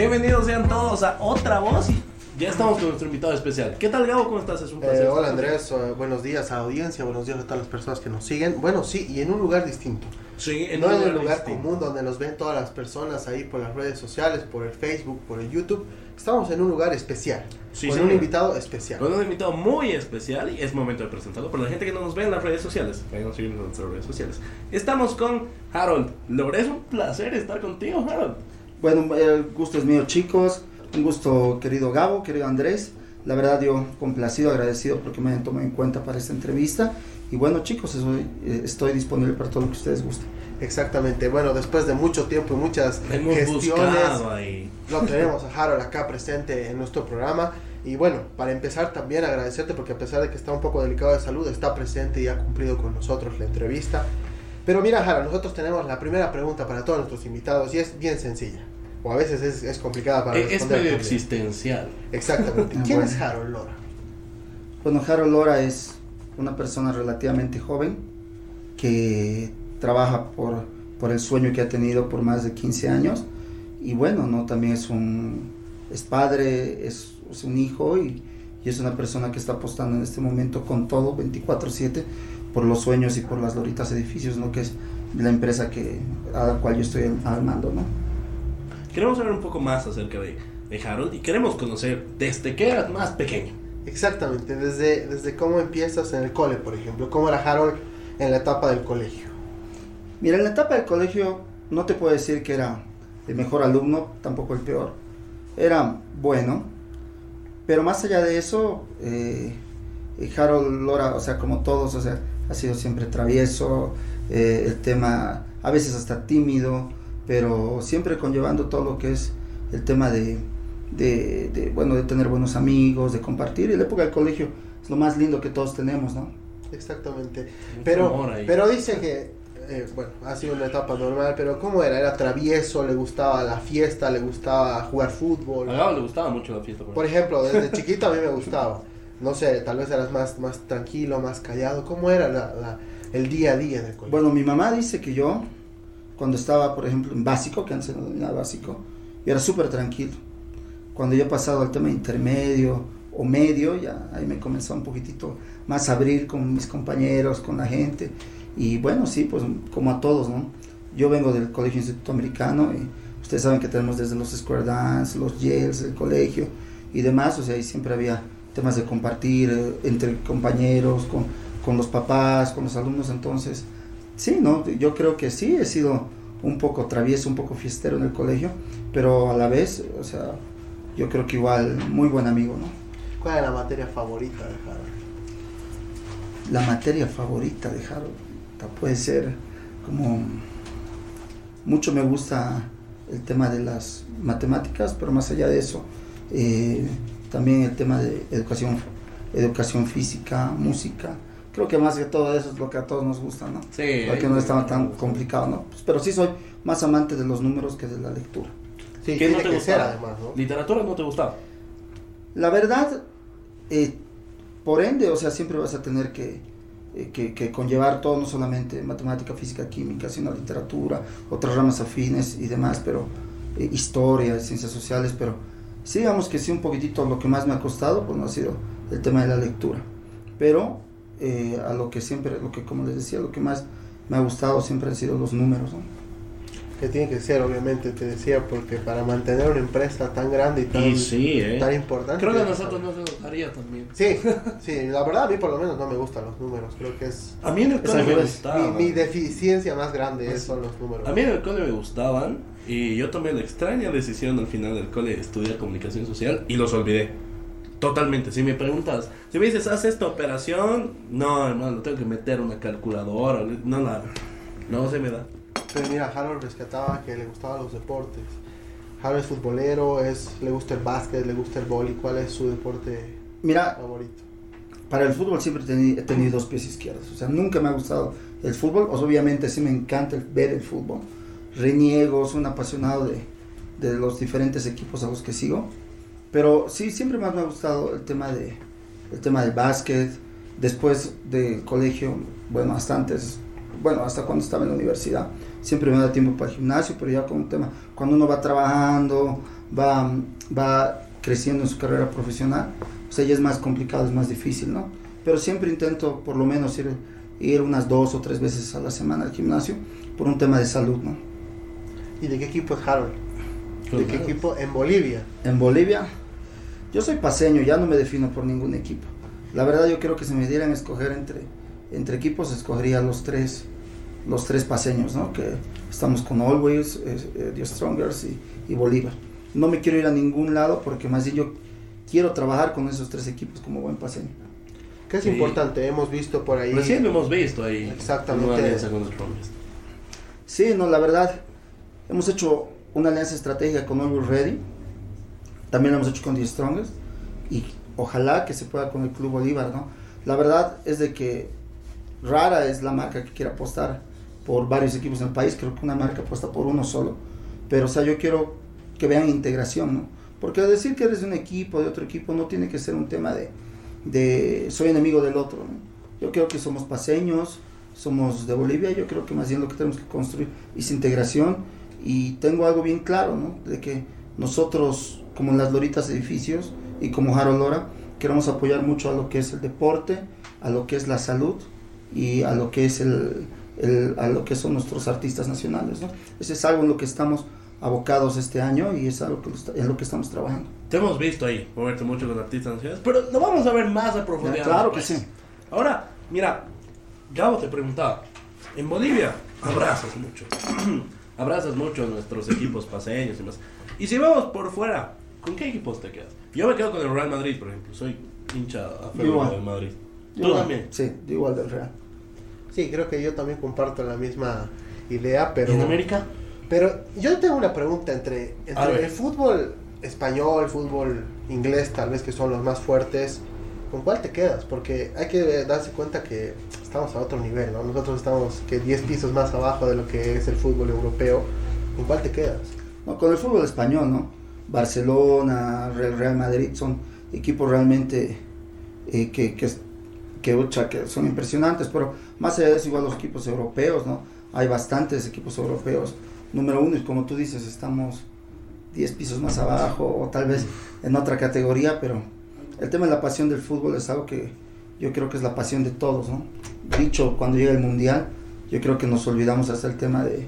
Bienvenidos sean todos a Otra Voz y ya estamos con nuestro invitado especial. ¿Qué tal Gabo? ¿Cómo estás? Es un placer. Eh, hola Andrés, uh, buenos días a la audiencia, buenos días a todas las personas que nos siguen. Bueno, sí, y en un lugar distinto. Sí, en no un en lugar lugar común donde nos ven todas las personas ahí por las redes sociales, por el Facebook, por el YouTube. Estamos en un lugar especial, Sí, con señor. un invitado especial. Con un invitado muy especial y es momento de presentarlo por la gente que no nos ve en las redes sociales. Vayan a seguirnos en nuestras redes sociales. Estamos con Harold. Lore, es un placer estar contigo, Harold. Bueno, el gusto es mío, chicos. Un gusto, querido Gabo, querido Andrés. La verdad, yo complacido, agradecido porque me hayan tomado en cuenta para esta entrevista. Y bueno, chicos, estoy, eh, estoy disponible para todo lo que ustedes gusten. Exactamente, bueno, después de mucho tiempo y muchas Hemos gestiones, buscado ahí. lo tenemos a Harold acá presente en nuestro programa. Y bueno, para empezar también agradecerte porque a pesar de que está un poco delicado de salud, está presente y ha cumplido con nosotros la entrevista. Pero mira, Harold, nosotros tenemos la primera pregunta para todos nuestros invitados y es bien sencilla. O a veces es, es complicada para Eh, Es responder. medio existencial. Exactamente. Ah, ¿Quién bueno. es Harold Lora? Bueno, Harold Lora es una persona relativamente joven que trabaja por, por el sueño que ha tenido por más de 15 años. Y bueno, ¿no? también es un es padre, es, es un hijo y, y es una persona que está apostando en este momento con todo, 24/7, por los sueños y por las Loritas Edificios, ¿no? que es la empresa que, a la cual yo estoy al mando. ¿no? Queremos saber un poco más acerca de, de Harold y queremos conocer desde que eras más pequeño. Exactamente, desde, desde cómo empiezas en el cole, por ejemplo. ¿Cómo era Harold en la etapa del colegio? Mira, en la etapa del colegio no te puedo decir que era el mejor alumno, tampoco el peor. Era bueno, pero más allá de eso, eh, eh, Harold Lora, o sea, como todos, o sea, ha sido siempre travieso, eh, el tema, a veces hasta tímido, pero siempre conllevando todo lo que es el tema de, de, de, bueno, de tener buenos amigos, de compartir. Y la época del colegio es lo más lindo que todos tenemos, ¿no? Exactamente. Mucho Pero, pero dice que, eh, bueno, ha sido una etapa normal, pero ¿cómo era? ¿Era travieso? ¿Le gustaba la fiesta? ¿Le gustaba jugar fútbol? A Gabo le gustaba mucho la fiesta. por Por ejemplo, desde chiquito a mí me gustaba. No sé, tal vez eras más, más tranquilo, más callado. ¿Cómo era la, la- el día a día en el colegio? Bueno, mi mamá dice que yo, cuando estaba, por ejemplo, en básico, que antes se denominaba básico, yo era súper tranquilo. Cuando yo he pasado al tema intermedio o medio, ya ahí me comenzó un poquitito más a abrir con mis compañeros, con la gente. Y bueno, sí, pues como a todos, ¿no? Yo vengo del Colegio Instituto Americano y ustedes saben que tenemos desde los Square Dance, los Yales, el colegio y demás, o sea, ahí siempre había temas de compartir eh, entre compañeros, con, con los papás, con los alumnos, entonces, sí, ¿no? Yo creo que sí, he sido un poco travieso, un poco fiestero en el colegio, pero a la vez, o sea, yo creo que igual muy buen amigo, ¿no? ¿Cuál era la materia favorita de Harold? La materia favorita de Harold puede ser como mucho me gusta el tema de las matemáticas, pero más allá de eso, eh, también el tema de educación, educación física, música. Creo que más que todo eso es lo que a todos nos gusta, ¿no? Sí. Porque no estaba tan complicado, ¿no? Pues, pero sí soy más amante de los números que de la lectura. Sí, ¿Qué no te que ser gustaba? además, ¿no? Literatura no te gustaba. La verdad, eh, por ende, o sea, siempre vas a tener que, eh, que, que conllevar todo, no solamente matemática, física, química, sino literatura, otras ramas afines y demás, pero eh, historia, ciencias sociales, pero sí, digamos que sí, un poquitito lo que más me ha costado, pues no ha sido el tema de la lectura, pero eh, a lo que siempre, lo que como les decía, lo que más me ha gustado siempre han sido los números, ¿no? Que tiene que ser, obviamente, te decía, porque para mantener una empresa tan grande y tan, Y sí, eh. tan importante. Creo que a nosotros saber. no se nos haría también. Sí, sí, la verdad a mí por lo menos no me gustan los números, creo que es A mí en el cole me fue- gustaba. mi, mi deficiencia más grande Pues es- son los números. A mí en el cole me gustaban y yo tomé la extraña decisión al final del cole de estudiar comunicación social y los olvidé. Totalmente. Si me preguntas, si me dices, haz esta operación, no, hermano, tengo que meter una calculadora. No, nada. No se me da. Pero mira, Harold rescataba que le gustaban los deportes. Harold es futbolero, es, le gusta el básquet, le gusta el boli. ¿Cuál es su deporte Mira, favorito? Para el fútbol siempre he teni- he tenido dos pies izquierdos. O sea, nunca me ha gustado el fútbol. O- Obviamente sí me encanta el- ver el fútbol. Reniego, soy un apasionado de, de los diferentes equipos a los que sigo. Pero sí, siempre más me ha gustado el tema, de, el tema del básquet. Después del colegio, bueno, hasta antes, bueno, hasta cuando estaba en la universidad, siempre me da tiempo para el gimnasio, pero ya con un tema, cuando uno va trabajando, va, va creciendo en su carrera profesional, o sea, ya es más complicado, es más difícil, ¿no? Pero siempre intento por lo menos ir, ir unas dos o tres veces a la semana al gimnasio por un tema de salud, ¿no? ¿Y de qué equipo es Harold? ¿De Pues qué equipo? En Bolivia. En Bolivia, yo soy paseño, ya no me defino por ningún equipo. La verdad yo creo que si me dieran a escoger entre, entre equipos, escogería los tres, los tres paseños, ¿no? Que estamos con Always, eh, eh, The Strongers y, y Bolívar. No me quiero ir a ningún lado porque más bien yo quiero trabajar con esos tres equipos como buen paseño. Que es Sí. importante, hemos visto por ahí. Recién lo hemos visto ahí. Exactamente. Una alianza con los Strongest. Sí, no, la verdad, hemos hecho una alianza estratégica con Always Ready, también lo hemos hecho con The Strongest y ojalá que se pueda con el Club Bolívar, ¿no? La verdad es de que rara es la marca que quiera apostar por varios equipos en el país, creo que una marca apuesta por uno solo, pero o sea, yo quiero que vean integración, ¿no? Porque decir que eres de un equipo, de otro equipo, no tiene que ser un tema de, de soy enemigo del otro, ¿no? Yo creo que somos paseños, somos de Bolivia, yo creo que más bien lo que tenemos que construir es integración y tengo algo bien claro, ¿no? De que nosotros, como las Loritas Edificios y como Harold Lora, queremos apoyar mucho a lo que es el deporte, a lo que es la salud y a lo que es el, el- a lo que son nuestros artistas nacionales, ¿no? Ese es algo en lo que estamos abocados este año y es algo que en lo que estamos trabajando. Te hemos visto ahí, moverte mucho con artistas nacionales, pero lo vamos a ver más a profundidad. Ya, claro que después. sí. Ahora, mira, Gabo te preguntaba, en Bolivia abrazas mucho, abrazas mucho a nuestros equipos paseños y más. Y si vamos por fuera, ¿con qué equipos te quedas? Yo me quedo con el Real Madrid, por ejemplo, soy hincha a Igual. del Madrid. ¿Tú Igual, también? Sí, igual del Real. Sí, creo que yo también comparto la misma idea, ¿Y pero... en América? Pero yo tengo una pregunta entre, entre el fútbol español, el fútbol inglés, tal vez que son los más fuertes. ¿Con cuál te quedas? Porque hay que darse cuenta que estamos a otro nivel, ¿no? Nosotros estamos que 10 pisos más abajo de lo que es el fútbol europeo. ¿Con cuál te quedas? No, con el fútbol español, ¿no? Barcelona, Real, Madrid son equipos realmente eh, que, que, que, que son impresionantes, pero más allá de eso, igual los equipos europeos, ¿no? Hay bastantes equipos europeos. Número uno, y como tú dices, estamos 10 pisos más abajo o tal vez en otra categoría, pero el tema de la pasión del fútbol es algo que yo creo que es la pasión de todos, ¿no? Dicho, cuando llega el mundial, yo creo que nos olvidamos hasta el tema de,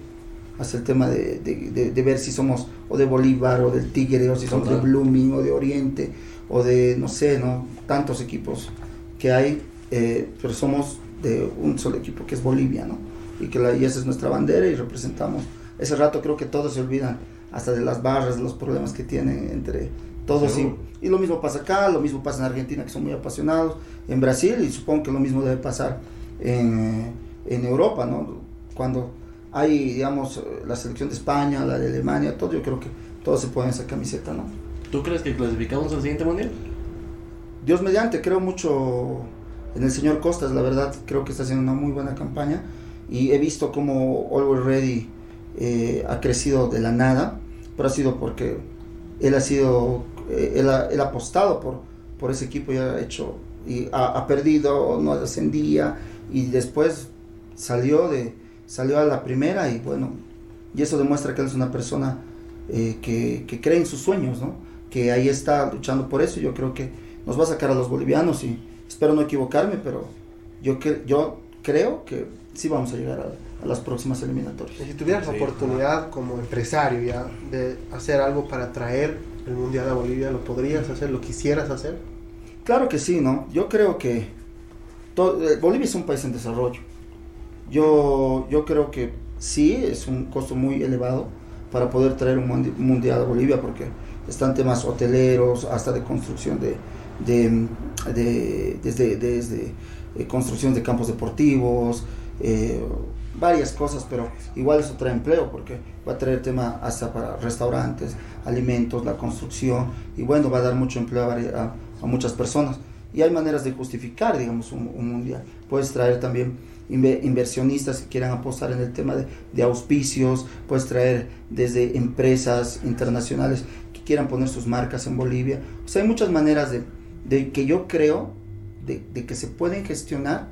hasta el tema de, de, de- de ver si somos o de Bolívar o del Tigre o si somos de Total. Blooming o de Oriente o de no sé, ¿no? Tantos equipos que hay, eh, pero somos de un solo equipo que es Bolivia, ¿no? Y que la, y esa es nuestra bandera y representamos. Ese rato creo que todos se olvidan hasta de las barras, de los problemas que tienen entre todos. Y, y lo mismo pasa acá, lo mismo pasa en Argentina, que son muy apasionados, en Brasil, y supongo que lo mismo debe pasar en, en Europa, ¿no? Cuando hay, digamos, la selección de España, la de Alemania, todo, yo creo que todos se ponen esa camiseta, ¿no? ¿Tú crees que clasificamos al siguiente mundial? Dios mediante, creo mucho en el señor Costas, la verdad, creo que está haciendo una muy buena campaña y he visto como Always Ready eh, ha crecido de la nada, pero ha sido porque él ha sido, eh, él, ha, él ha apostado por, por ese equipo y ha hecho, y ha, ha perdido, no ascendía y después salió, de, salió a la primera y bueno, y eso demuestra que él es una persona eh, que, que cree en sus sueños, ¿no? que ahí está luchando por eso yo creo que nos va a sacar a los bolivianos y espero no equivocarme, pero yo, que, yo creo que sí vamos a llegar a, a las próximas Y eliminatorias. si tuvieras la oportunidad como empresario ya de hacer algo para traer el Mundial a Bolivia, ¿lo podrías hacer? ¿Lo quisieras hacer? Claro que sí, ¿no? Yo creo que to- eh, Bolivia es un país en desarrollo. Yo, yo creo que sí, es un costo muy elevado para poder traer un mundi- mundial a Bolivia porque están temas hoteleros, hasta de construcción de, de, de- desde, desde eh, construcción de campos deportivos, eh, varias cosas, pero igual eso trae empleo porque va a traer tema hasta para restaurantes, alimentos, la construcción y bueno, va a dar mucho empleo a, a- a muchas personas. Y hay maneras de justificar, digamos, un, un mundial. Puedes traer también inversionistas que quieran apostar en el tema de, de auspicios, puedes traer desde empresas internacionales que quieran poner sus marcas en Bolivia. O sea, hay muchas maneras de, que yo creo de que se pueden gestionar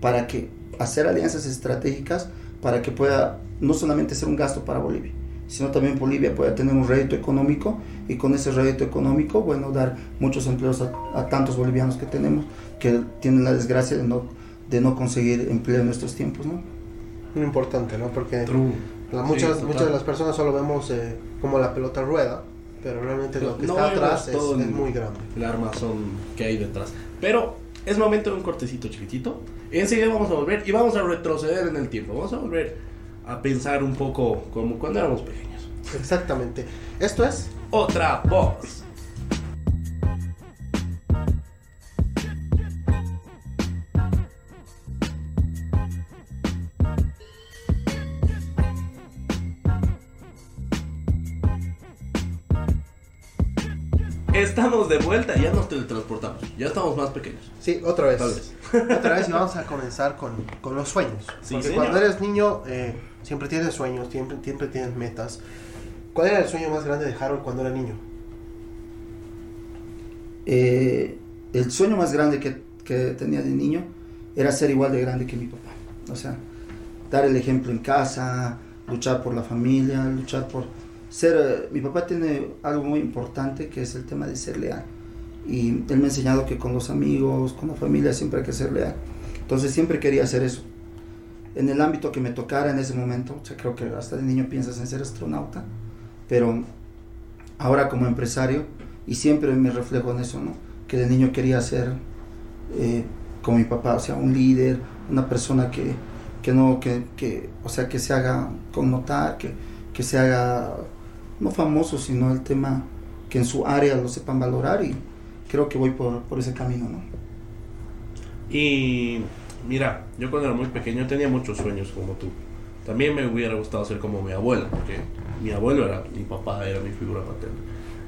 para que hacer alianzas estratégicas para que pueda no solamente ser un gasto para Bolivia, sino también Bolivia pueda tener un rédito económico y con ese rédito económico, bueno, dar muchos empleos a, a tantos bolivianos que tenemos que tienen la desgracia de no, de no conseguir empleo en estos tiempos, ¿no? Muy importante, ¿no? Porque True. la- muchas, muchas de las personas solo vemos eh, como la pelota rueda, pero realmente lo que No está atrás es, muy grande. el armazón que hay detrás. Pero es momento de un cortecito chiquitito. Enseguida vamos a volver y vamos a retroceder en el tiempo. Vamos a volver a pensar un poco como cuando éramos pequeños. Exactamente. Esto es Otra voz. Estamos de vuelta, ya nos teletransportamos. Ya estamos más pequeños. Sí, otra vez. Tal vez. Otra vez y vamos a comenzar con, con los sueños. Sí, Porque señor. cuando eres niño eh, siempre tienes sueños, siempre, siempre tienes metas. ¿Cuál era el sueño más grande de Harold cuando era niño? Eh, el sueño más grande que, que tenía de niño era ser igual de grande que mi papá. O sea, dar el ejemplo en casa, luchar por la familia, luchar por ser... mi papá tiene algo muy importante que es el tema de ser leal. Y él me ha enseñado que con los amigos, con la familia, siempre hay que ser leal. Entonces siempre quería hacer eso. En el ámbito que me tocara en ese momento, o sea, creo que hasta de niño piensas en ser astronauta, pero ahora como empresario, y siempre me reflejo en eso, ¿no? Que de niño quería ser eh, como mi papá, o sea, un líder, una persona que, que no, que, que, o sea, que se haga connotar, que, que se haga, no famoso, sino el tema que en su área lo sepan valorar y creo que voy por, por ese camino, ¿no? Y mira, yo cuando era muy pequeño tenía muchos sueños como tú. También me hubiera gustado ser como mi abuela, porque mi abuelo era, mi papá era mi figura paterna.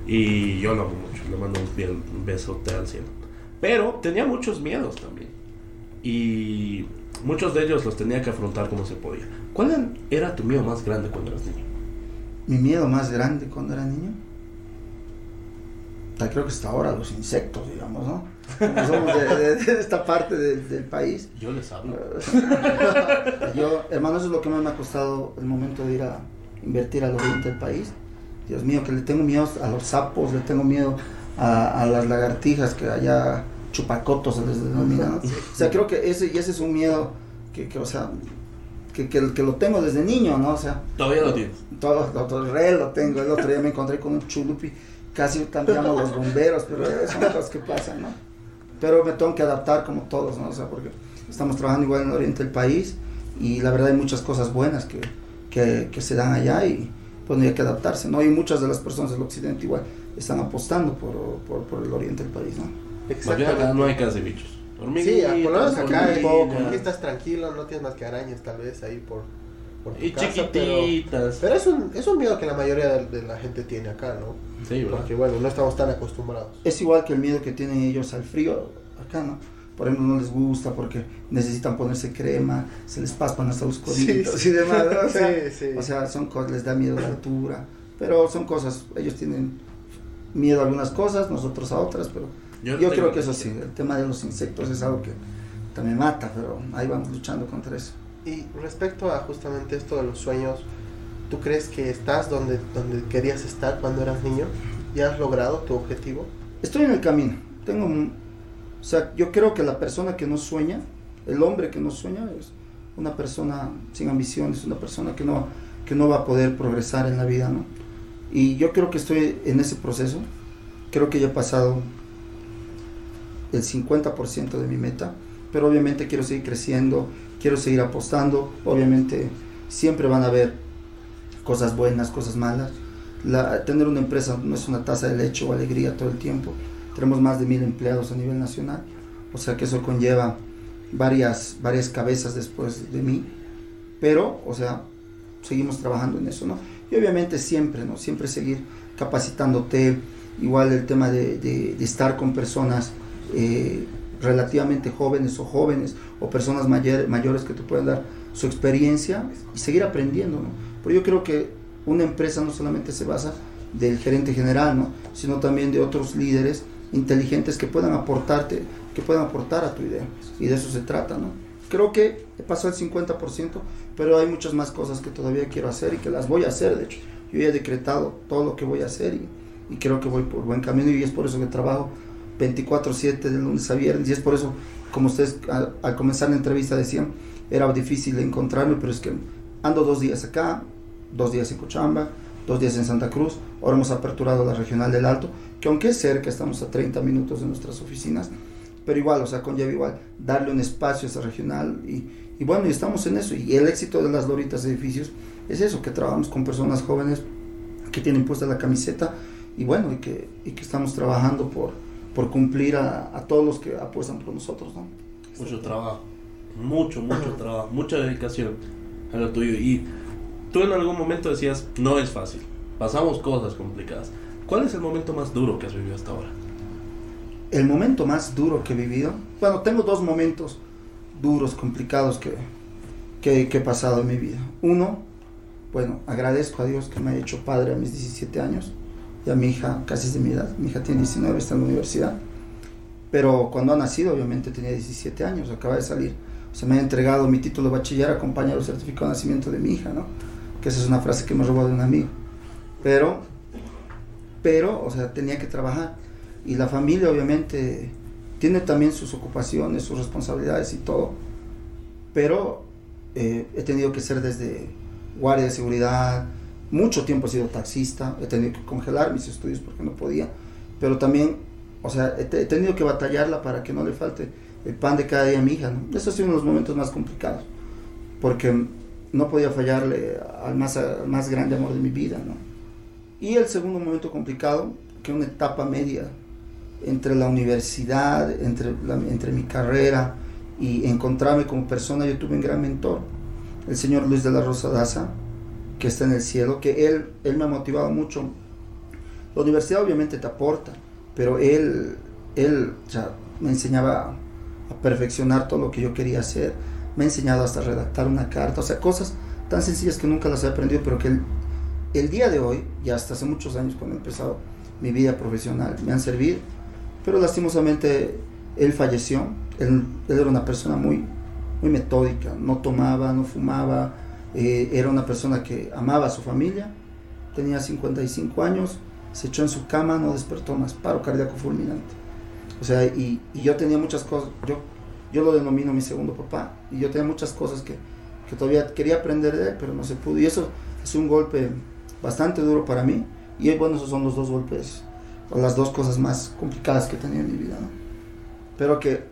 Y yo lo amo mucho, le mando un, un besote al cielo. Pero tenía muchos miedos también. Y muchos de ellos los tenía que afrontar como se podía. ¿Cuál era tu miedo más grande cuando eras niño? Mi miedo más grande cuando era niño, creo que hasta ahora los insectos, digamos, ¿no? Como somos de, de- de esta parte del- del país, Yo les hablo. Yo, hermano, eso es lo que más me ha costado el momento de ir a invertir al oriente del país. Dios mío, que le tengo miedo a los sapos, le tengo miedo a, a las lagartijas, que allá chupacotos se les denomina. ¿no? O sea, creo que ese, y ese es un miedo que, que, o sea, que, que, que lo tengo desde niño, ¿no? O sea, Todavía lo tienes. todo, todo, todo el re lo tengo. El otro día me encontré con un chulupi, casi cambiamos los bomberos, pero son cosas que pasan, ¿no? Pero me tengo que adaptar como todos, ¿no? O sea, porque estamos trabajando igual en el oriente del país y la verdad hay muchas cosas buenas que, que, que se dan allá y pues hay que adaptarse, ¿no? Y muchas de las personas del occidente igual están apostando por, por, por el oriente del país, ¿no? Acá no hay casi bichos. Sí, Hormiguitas, por lo menos acá hay- hormiguillas. aquí estás tranquilo, no tienes más que arañas tal vez ahí por, por tu Y casa, pero, chiquititas. pero es, un, es un miedo que la mayoría de, de la gente tiene acá, ¿no? Sí, ¿verdad? Porque bueno, no estamos tan acostumbrados. Es igual que el miedo que tienen ellos al frío acá, ¿no? Por ejemplo, no les gusta porque necesitan ponerse crema, se les paspan hasta los coditos Sí, sí. y demás. ¿no? O sea, Sí, sí. o sea, son cosas, les da miedo la altura, pero son cosas, ellos tienen miedo a algunas cosas, nosotros a otras, pero yo, no creo que eso sí, el tema de los insectos es algo que también mata, pero ahí vamos luchando contra eso. Y respecto a justamente esto de los sueños, ¿tú crees que estás donde, donde querías estar cuando eras niño? ¿Ya has logrado tu objetivo? Estoy en el camino, tengo, un- o sea, yo creo que la persona que no sueña, el hombre que no sueña es una persona sin ambiciones, una persona que no, que no va a poder progresar en la vida, ¿no? Y yo creo que estoy en ese proceso, creo que ya he pasado el 50% de mi meta, pero obviamente quiero seguir creciendo, quiero seguir apostando, obviamente siempre van a haber cosas buenas, cosas malas. La- tener una empresa no es una taza de leche o alegría todo el tiempo. Tenemos más de mil empleados a nivel nacional, o sea que eso conlleva varias, varias cabezas después de mí, pero, o sea, seguimos trabajando en eso, ¿no? Y obviamente siempre, ¿no? Siempre seguir capacitándote, igual el tema de, de- de estar con personas eh, relativamente jóvenes o jóvenes, o personas mayor- mayores que te pueden dar su experiencia y seguir aprendiendo, ¿no? Pero yo creo que una empresa no solamente se basa del gerente general, ¿no? Sino también de otros líderes inteligentes que puedan aportarte, que puedan aportar a tu idea. Y de eso se trata, ¿no? creo que pasado el 50%, pero hay muchas más cosas que todavía quiero hacer y que las voy a hacer, de hecho. Yo ya he decretado todo lo que voy a hacer y, y creo que voy por buen camino y es por eso que trabajo 24/7 de lunes a viernes y es por eso, como ustedes al, comenzar la entrevista decían, era difícil encontrarme, pero es que ando dos días acá, dos días en Cochabamba, dos días en Santa Cruz, ahora hemos aperturado la regional del Alto, que aunque es cerca, estamos a 30 minutos de nuestras oficinas, pero igual, o sea, conlleva igual darle un espacio a esa regional y, y bueno, y estamos en eso. Y el éxito de las Loritas Edificios es eso, que trabajamos con personas jóvenes que tienen puesta la camiseta y bueno, y que, y que estamos trabajando por, por cumplir a, a todos los que apuestan por nosotros, ¿no? Mucho trabajo, mucho, mucho trabajo, mucha dedicación a lo tuyo. Y tú en algún momento decías, no es fácil, pasamos cosas complicadas. ¿Cuál es el momento más duro que has vivido hasta ahora? el momento más duro que he vivido, bueno, tengo dos momentos duros, complicados que, que, que, he pasado en mi vida. Uno, bueno, agradezco a Dios que me ha hecho padre a mis 17 años, y a mi hija casi es de mi edad, mi hija tiene 19, está en la universidad, pero cuando ha nacido obviamente tenía 17 años, acaba de salir, o sea, me ha entregado mi título de bachiller acompañado del certificado de nacimiento de mi hija, ¿no? Que esa es una frase que me robó de un amigo, pero, pero, o sea, tenía que trabajar. Y la familia obviamente tiene también sus ocupaciones, sus responsabilidades y todo, pero eh, he tenido que ser desde guardia de seguridad, mucho tiempo he sido taxista, he tenido que congelar mis estudios porque no podía, pero también, o sea, he, tenido que batallarla para que no le falte el pan de cada día a mi hija. Eso ha sido uno de los momentos más complicados, porque no podía fallarle al más, al más grande amor de mi vida. Y el segundo momento complicado, que una etapa media entre la universidad, entre, entre mi carrera y encontrarme como persona, yo tuve un gran mentor, el señor Luis de la Rosa Daza, que está en el cielo, que él, él me ha motivado mucho. La universidad obviamente te aporta, pero él, él sea, me enseñaba a perfeccionar todo lo que yo quería hacer, me ha enseñado hasta redactar una carta, o sea, cosas tan sencillas que nunca las he aprendido, pero que el, el día de hoy, y hasta hace muchos años cuando he empezado mi vida profesional, me han servido pero lastimosamente él falleció. Él, él, era una persona muy, muy metódica, no tomaba, no fumaba, eh, era una persona que amaba a su familia, tenía 55 años, se echó en su cama, no despertó más, paro cardíaco fulminante. O sea, y, yo tenía muchas cosas, yo, yo lo denomino mi segundo papá, y yo tenía muchas cosas que, que todavía quería aprender de él, pero no se pudo. Y eso es un golpe bastante duro para mí, y bueno, esos son los dos golpes o las dos cosas más complicadas que he tenido en mi vida. Pero que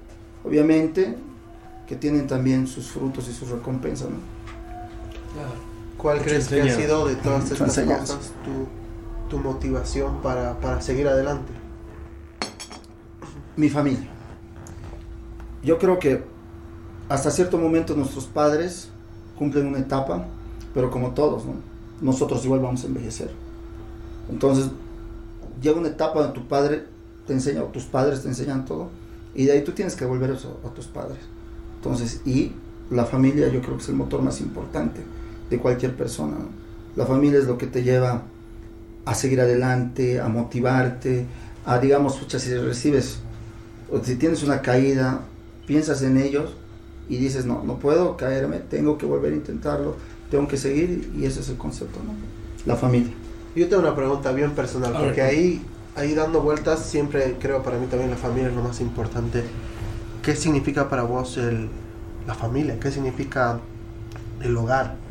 obviamente que tienen también sus frutos y sus recompensas, ¿no? ¿Cuál Mucho crees que ha sido de todas estas cosas tu, tu motivación para, para seguir adelante? Mi familia. Yo creo que hasta cierto momento nuestros padres cumplen una etapa, pero como todos, ¿no? nosotros igual vamos a envejecer. Entonces, llega una etapa donde tu padre te enseña, o tus padres te enseñan todo, y de ahí tú tienes que volver eso a tus padres. Entonces, y la familia yo creo que es el motor más importante de cualquier persona. ¿no? La familia es lo que te lleva a seguir adelante, a motivarte, a, digamos, pucha, si recibes, o si tienes una caída, piensas en ellos y dices, no, no puedo caerme, tengo que volver a intentarlo, tengo que seguir, y ese es el concepto, ¿no? La familia. Yo tengo una pregunta bien personal, porque ahí, ahí dando vueltas, siempre creo para mí también la familia es lo más importante. ¿Qué significa para vos el, la familia? ¿Qué significa el hogar?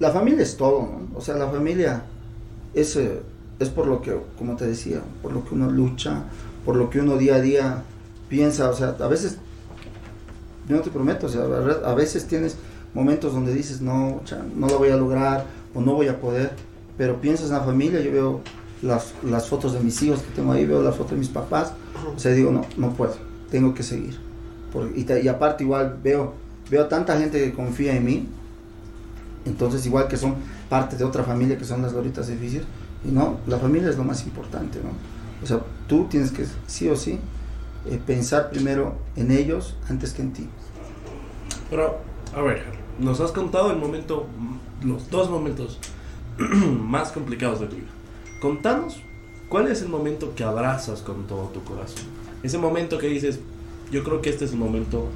La familia es todo, ¿no? O sea, la familia es, eh, es por lo que, como te decía, por lo que uno lucha, por lo que uno día a día piensa. O sea, a veces, yo no te prometo, o sea, a veces tienes momentos donde dices, no, no lo voy a lograr o no voy a poder pero piensas en la familia, yo veo las, las fotos de mis hijos que tengo ahí, veo la foto de mis papás, o sea, digo, no, no puedo, tengo que seguir. Por, y, y, aparte igual veo, veo tanta gente que confía en mí, entonces igual que son parte de otra familia que son las Loritas Edificios, y no, la familia es lo más importante, ¿no? O sea, tú tienes que, sí o sí, eh, pensar primero en ellos antes que en ti. Pero, a ver, nos has contado el momento, los dos momentos más complicados de tu vida. Contanos cuál es el momento que abrazas con todo tu corazón. Ese momento que dices, yo creo que este es el momento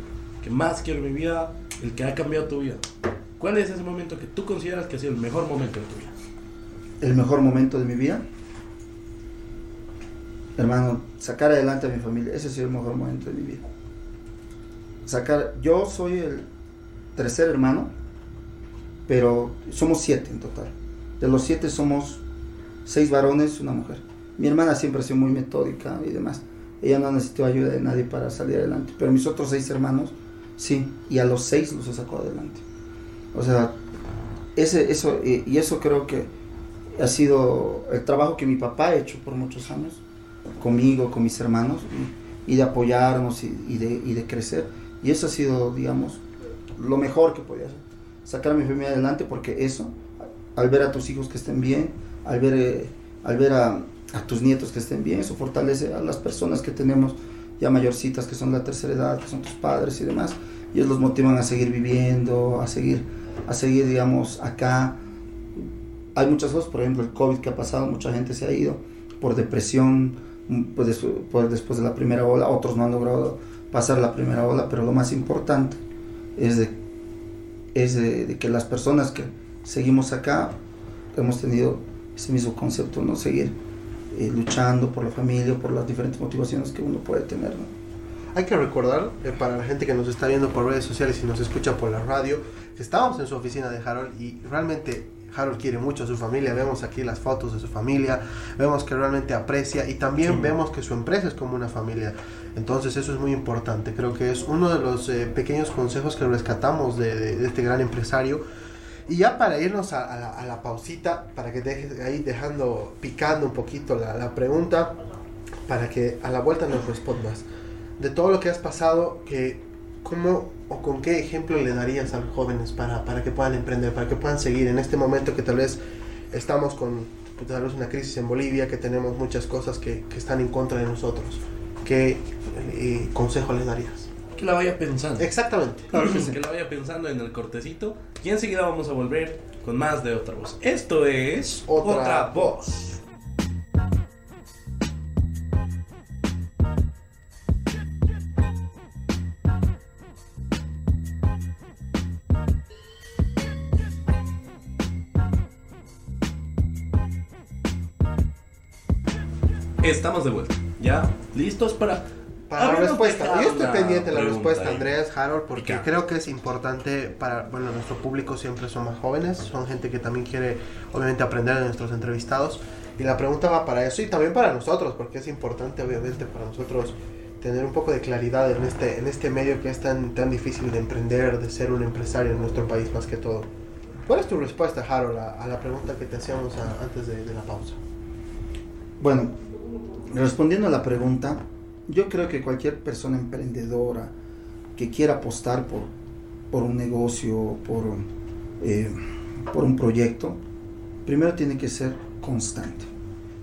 que más quiero en mi vida, el que ha cambiado tu vida. ¿Cuál es ese momento que tú consideras que ha sido el mejor momento de tu vida? El mejor momento de mi vida. Hermano, sacar adelante a mi familia, ese ha sido el mejor momento de mi vida. Sacar, yo soy el tercer hermano, pero somos siete en total. De los siete somos seis varones, una mujer. Mi hermana siempre ha sido muy metódica y demás. Ella no necesitó ayuda de nadie para salir adelante. Pero mis otros seis hermanos, sí. Y a los seis los he sacado adelante. O sea, ese, eso, y, y eso creo que ha sido el trabajo que mi papá ha hecho por muchos años, conmigo, con mis hermanos, y, y de apoyarnos y, y de, y de crecer. Y eso ha sido, digamos, lo mejor que podía hacer. Sacar a mi familia adelante porque eso, al ver a tus hijos que estén bien, al ver, eh, al ver a, a, tus nietos que estén bien, eso fortalece a las personas que tenemos ya mayorcitas, que son la tercera edad, que son tus padres y demás. Ellos los motivan a seguir viviendo, a seguir, a seguir, digamos, acá. Hay muchas cosas, por ejemplo, el COVID que ha pasado, mucha gente se ha ido por depresión, pues, después, pues, después de la primera ola, otros no han logrado pasar la primera ola, pero lo más importante es de, es de, que las personas que seguimos acá hemos tenido ese mismo concepto, ¿no? Seguir eh, luchando por la familia, por las diferentes motivaciones que uno puede tener. Hay que recordar, eh, para la gente que nos está viendo por redes sociales y nos escucha por la radio, que estábamos en su oficina de Harold y realmente Harold quiere mucho a su familia, vemos aquí las fotos de su familia, vemos que realmente aprecia y también sí. vemos que su empresa es como una familia. Entonces eso es muy importante, creo que es uno de los eh, pequeños consejos que rescatamos de, de, de, este gran empresario. Y ya para irnos a, a, la, a la, pausita, para que dejes ahí dejando, picando un poquito la, la, pregunta, para que a la vuelta nos respondas. De todo lo que has pasado, que, ¿cómo o con qué ejemplo le darías a los jóvenes para, para que puedan emprender, para que puedan seguir en este momento que tal vez estamos con pues, tal vez una crisis en Bolivia, que tenemos muchas cosas que, que están en contra de nosotros? ¿Qué eh, consejo les darías? Que la vaya pensando. Exactamente. Claro que, sí. que la vaya pensando en el cortecito. Y enseguida vamos a volver con más de otra voz. Esto es Otra, otra voz. Estamos de vuelta. ¿Ya? ¿Listos para para la respuesta. Yo estoy pendiente de la respuesta, Andrés, Harold, porque creo que es importante para, bueno, nuestro público siempre son más jóvenes, son gente que también quiere, obviamente, aprender de nuestros entrevistados. Y la pregunta va para eso y también para nosotros, porque es importante, obviamente, para nosotros tener un poco de claridad en este, en este medio que es tan, tan difícil de emprender, de ser un empresario en nuestro país más que todo. ¿Cuál es tu respuesta, Harold, a, a la pregunta que te hacíamos a, antes de, de la pausa? Bueno, respondiendo a la pregunta, yo creo que cualquier persona emprendedora que quiera apostar por, por un negocio, por, eh, por un proyecto, primero tiene que ser constante.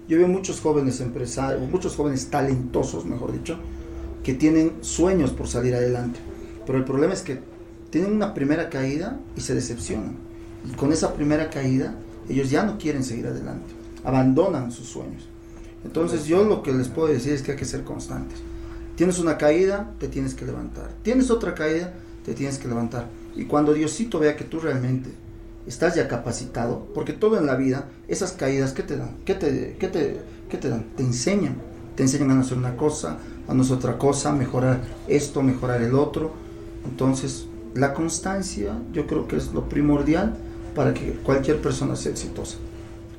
Yo veo muchos jóvenes empresarios, muchos jóvenes talentosos, mejor dicho, que tienen sueños por salir adelante. Pero el problema es que tienen una primera caída y se decepcionan. Y con esa primera caída, ellos ya no quieren seguir adelante. Abandonan sus sueños. Entonces yo lo que les puedo decir es que hay que ser constantes. Tienes una caída, te tienes que levantar. Tienes otra caída, te tienes que levantar. Y cuando Diosito vea que tú realmente estás ya capacitado, porque todo en la vida, esas caídas, ¿qué te dan? ¿Qué te, qué te, qué te dan? Te enseñan. Te enseñan a hacer una cosa, a no hacer otra cosa, mejorar esto, mejorar el otro. Entonces, la constancia yo creo que es lo primordial para que cualquier persona sea exitosa.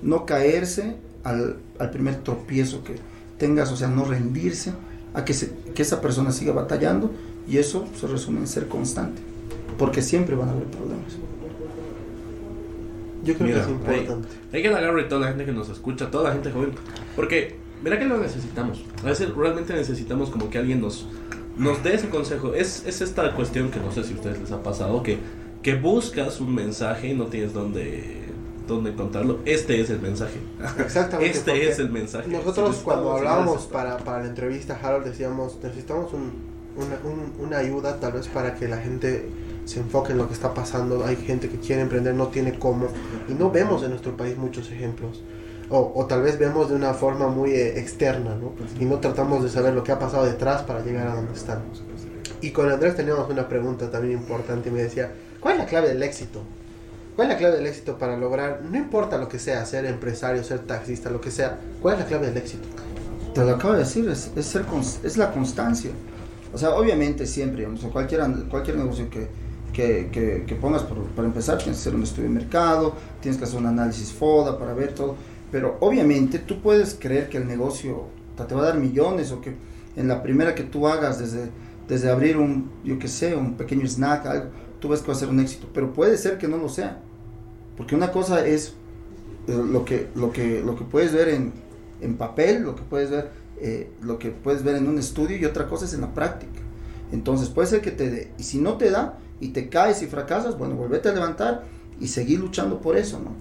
No caerse al, al, primer tropiezo que tengas, o sea, no rendirse, a que, se, que esa persona siga batallando y eso se resume en ser constante, porque siempre van a haber problemas. Yo creo mira, que es importante. Hay, hay que agarrar a toda la gente que nos escucha, toda la gente joven, porque mira que lo necesitamos. A veces realmente necesitamos como que alguien nos, nos dé ese consejo. Es, es esta cuestión que no sé si a ustedes les ha pasado, que, que buscas un mensaje y no tienes dónde dónde encontrarlo. Este es el mensaje. Exactamente. Este es el mensaje. Nosotros si cuando hablábamos para, para la entrevista, Harold, decíamos, necesitamos un, una, un, una ayuda tal vez para que la gente se enfoque en lo que está pasando. Hay gente que quiere emprender, no tiene cómo. Y no vemos en nuestro país muchos ejemplos. O, o tal vez vemos de una forma muy eh, externa, ¿no? Y no tratamos de saber lo que ha pasado detrás para llegar a donde estamos. Y con Andrés teníamos una pregunta también importante y me decía, ¿cuál es la clave del éxito? ¿Cuál es la clave del éxito para lograr, no importa lo que sea, ser empresario, ser taxista, lo que sea, ¿cuál es la clave del éxito? Te lo acabo de decir, es, es ser es la constancia. O sea, obviamente siempre, digamos, en cualquier, cualquier negocio que, que, que, que pongas por, para empezar, tienes que hacer un estudio de mercado, tienes que hacer un análisis FODA para ver todo. Pero obviamente tú puedes creer que el negocio te va a dar millones o que en la primera que tú hagas, desde, desde abrir un, yo qué sé, un pequeño snack, algo, tú ves que va a ser un éxito. Pero puede ser que no lo sea. Porque una cosa es eh, lo que, lo que, lo que puedes ver en, en papel, lo que puedes ver, eh, lo que puedes ver en un estudio y otra cosa es en la práctica. Entonces puede ser que te dé, y si no te da y te caes y fracasas, bueno, volvete a levantar y seguir luchando por eso, ¿no?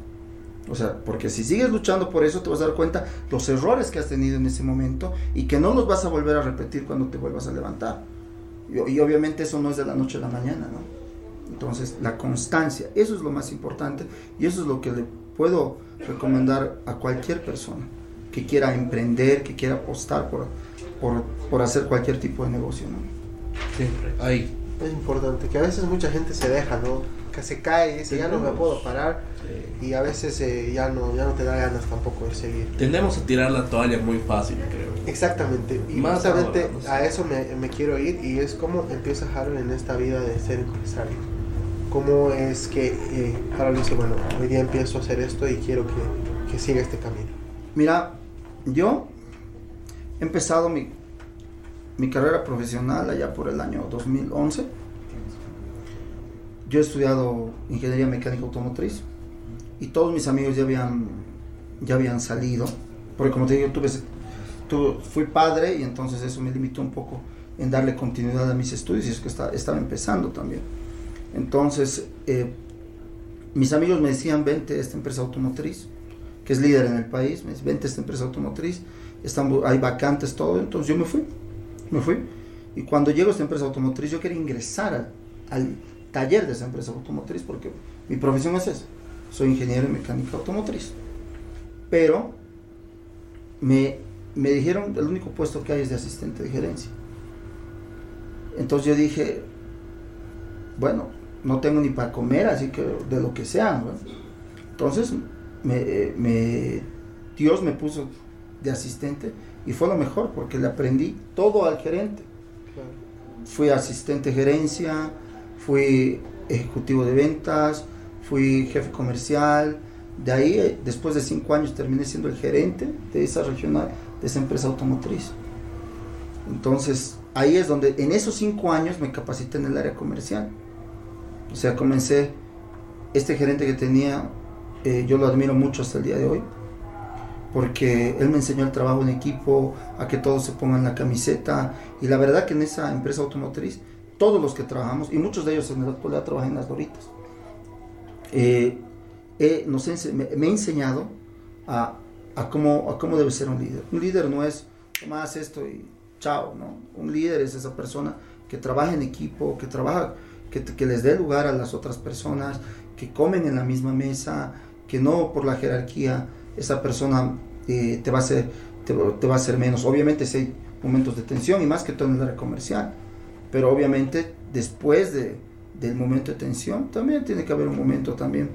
O sea, porque si sigues luchando por eso te vas a dar cuenta los errores que has tenido en ese momento y que no los vas a volver a repetir cuando te vuelvas a levantar. Y, y obviamente eso no es de la noche a la mañana, ¿no? Entonces, la constancia, eso es lo más importante y eso es lo que le puedo recomendar a cualquier persona que quiera emprender, que quiera apostar por, por, por hacer cualquier tipo de negocio, ¿no? Siempre. Ahí. Es importante, que a veces mucha gente se deja, ¿no? Que se cae y dice, ya no me puedo parar y a veces eh, ya, no, ya no te da ganas tampoco de seguir. Tendemos a tirar la toalla muy fácil, creo. Exactamente, y Más justamente a eso me, me quiero ir y es cómo empieza Harold en esta vida de ser empresario. Cómo es que eh, Harold dice, bueno, hoy día empiezo a hacer esto y quiero que, que siga este camino. Mira, yo he empezado mi, mi carrera profesional allá por el año 2011. Yo he estudiado ingeniería mecánica automotriz y todos mis amigos ya habían, ya habían salido, porque como te digo, tuve, tu- fui padre y entonces eso me limitó un poco en darle continuidad a mis estudios y es que está- estaba empezando también. Entonces, eh, mis amigos me decían, vente a esta empresa automotriz, que es líder en el país, me dice, vente a esta empresa automotriz, hay vacantes, todo, entonces yo me fui, me fui. Y cuando llego a esta empresa automotriz, yo quería ingresar al, al taller de esa empresa automotriz, porque mi profesión es esa, soy ingeniero en mecánica automotriz. Pero me, me dijeron, el único puesto que hay es de asistente de gerencia. Entonces yo dije, bueno, no tengo ni para comer, así que de lo que sea. Entonces, me, me- Dios me puso de asistente y fue lo mejor porque le aprendí todo al gerente. Fui asistente gerencia, fui ejecutivo de ventas, fui jefe comercial. De ahí, eh, después de cinco años, terminé siendo el gerente de esa regional, de esa empresa automotriz. Entonces, ahí es donde, en esos cinco años, me capacité en el área comercial. O sea, comencé, este gerente que tenía, eh, yo lo admiro mucho hasta el día de hoy, porque él me enseñó el trabajo en equipo, a que todos se pongan la camiseta, y la verdad que en esa empresa automotriz, todos los que trabajamos, y muchos de ellos en la actualidad trabajan en las Doritas, eh, eh, me, me ha enseñado a, cómo, a debe ser un líder. Un líder no es, haz esto y chao. Un líder es esa persona que trabaja en equipo, que trabaja, que, les dé lugar a las otras personas, que comen en la misma mesa, que no por la jerarquía esa persona eh, te, va a hacer, te va a hacer menos. Obviamente si hay momentos de tensión y más que todo en el área comercial, pero obviamente después de, del momento de tensión también tiene que haber un momento también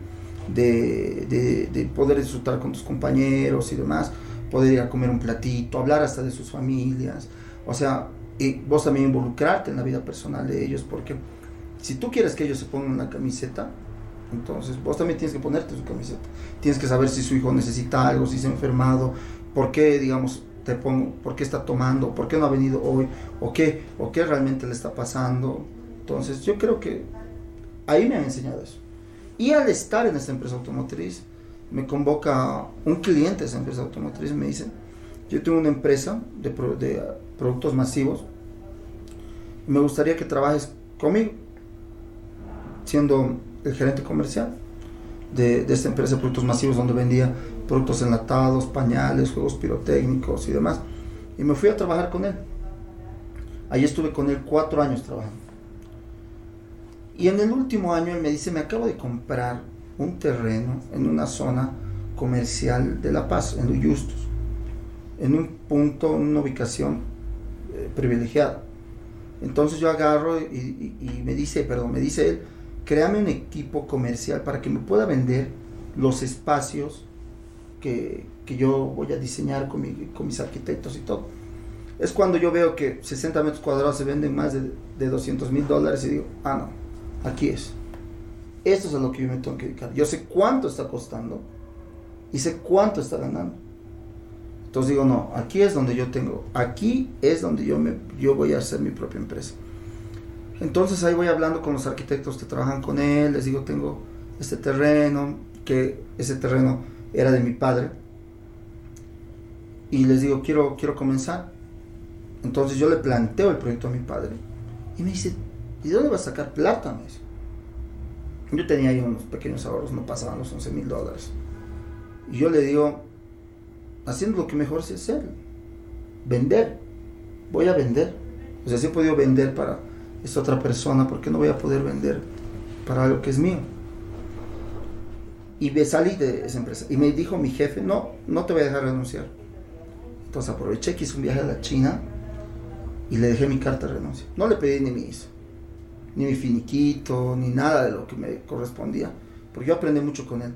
de, de, de poder disfrutar con tus compañeros y demás, poder ir a comer un platito, hablar hasta de sus familias, o sea, y vos también involucrarte en la vida personal de ellos, porque si tú quieres que ellos se pongan la camiseta, entonces vos también tienes que ponerte su camiseta, tienes que saber si su hijo necesita algo, si se ha enfermado, por qué, digamos, te pongo, por qué está tomando, por qué no ha venido hoy, o qué, o qué realmente le está pasando. Entonces, yo creo que ahí me han enseñado eso. Y al estar en esta empresa automotriz, me convoca un cliente de esa empresa automotriz y me dice, yo tengo una empresa de, de, productos masivos, me gustaría que trabajes conmigo, siendo el gerente comercial de, de esta empresa de productos masivos donde vendía productos enlatados, pañales, juegos pirotécnicos y demás. Y me fui a trabajar con él. Ahí estuve con él cuatro años trabajando. Y en el último año él me dice, me acabo de comprar un terreno en una zona comercial de La Paz, en Los Justos, en un punto, una ubicación eh, privilegiada. Entonces yo agarro y- y me dice, perdón, me dice él, créame un equipo comercial para que me pueda vender los espacios que, que yo voy a diseñar con, con mis arquitectos y todo. Es cuando yo veo que 60 metros cuadrados se venden más de, de 200 mil dólares y digo, ah, no, aquí es. Esto es a lo que yo me tengo que dedicar. Yo sé cuánto está costando y sé cuánto está ganando. Entonces digo, no, aquí es donde yo tengo, aquí es donde yo, me, yo voy a hacer mi propia empresa. Entonces ahí voy hablando con los arquitectos que trabajan con él, les digo, tengo este terreno, que ese terreno era de mi padre, y les digo, quiero, quiero comenzar. Entonces yo le planteo el proyecto a mi padre, y me dice, ¿y de dónde vas a sacar plata? Me dice. Yo tenía ahí unos pequeños ahorros, no pasaban los 11 mil dólares. Y yo le digo, haciendo lo que mejor sé hacer, vender. Voy a vender. O sea, si he podido vender para esta otra persona, ¿por qué no voy a poder vender para algo que es mío? Y me salí de esa empresa. Y me dijo mi jefe, no, no te voy a dejar renunciar. Entonces aproveché que hice un viaje a la China y le dejé mi carta de renuncia. No le pedí ni mis, ni mi finiquito, ni nada de lo que me correspondía. Porque yo aprendí mucho con él.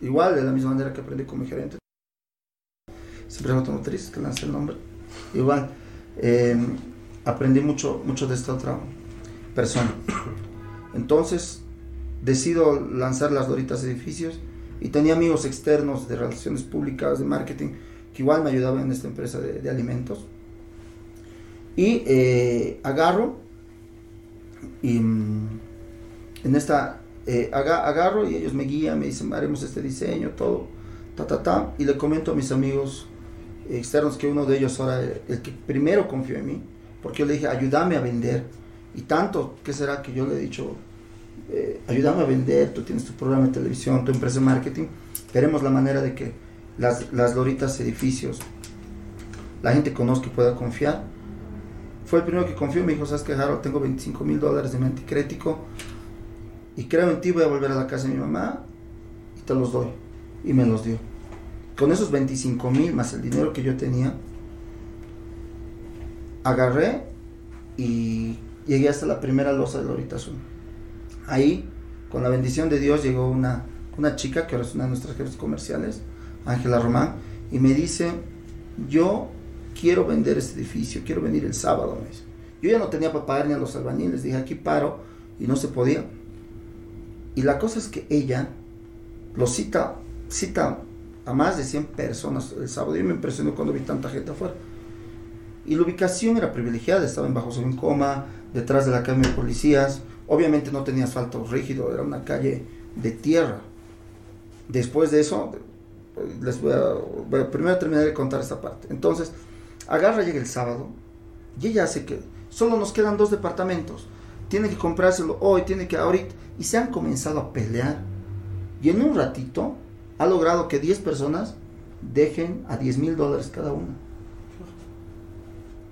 Igual, de la misma manera que aprendí con mi gerente. Siempre automotriz, que lancé el nombre. Igual, eh, aprendí mucho, mucho de esta otra persona. Entonces, decido lanzar las Doritas Edificios y tenía amigos externos de relaciones públicas, de marketing, que igual me ayudaban en esta empresa de, alimentos. Y eh, agarro y mm, en esta eh, aga- agarro y ellos me guían, me dicen, haremos este diseño, todo, ta, ta, ta, y le comento a mis amigos externos que uno de ellos ahora, el que primero confió en mí, porque yo le dije, ayúdame a vender, y tanto, ¿qué será que yo le he dicho? eh, ayúdame a vender, tú tienes tu programa de televisión, tu empresa de marketing, veremos la manera de que las, las loritas edificios, la gente conozca y pueda confiar. Fue el primero que confió, me dijo, sabes que Harold, tengo 25 mil dólares de mi anticrético y creo en ti, voy a volver a la casa de mi mamá y te los doy. Y me los dio. Con esos 25 mil más el dinero que yo tenía, agarré y llegué hasta la primera losa de Lorita Azul. Ahí, con la bendición de Dios, llegó una, una chica que ahora es una de nuestras jefes comerciales, Ángela Román, y me dice, yo quiero vender este edificio, quiero venir el sábado. me dice. Yo ya no tenía para pagar ni a los albañiles, dije, aquí paro, y no se podía. Y la cosa es que ella lo cita, cita a más de 100 personas el sábado. Yo me impresionó cuando vi tanta gente afuera. Y la ubicación era privilegiada, estaba en Bajo Coma, detrás de la Academia de Policías. Obviamente no tenía asfalto rígido, era una calle de tierra. Después de eso, les voy a, primero terminar de contar esta parte. Entonces, agarra, llega el sábado, y ella hace que solo nos quedan dos departamentos. Tiene que comprárselo hoy, tiene que ahorita. Y se han comenzado a pelear. Y en un ratito ha logrado que 10 personas dejen a 10 mil dólares cada una.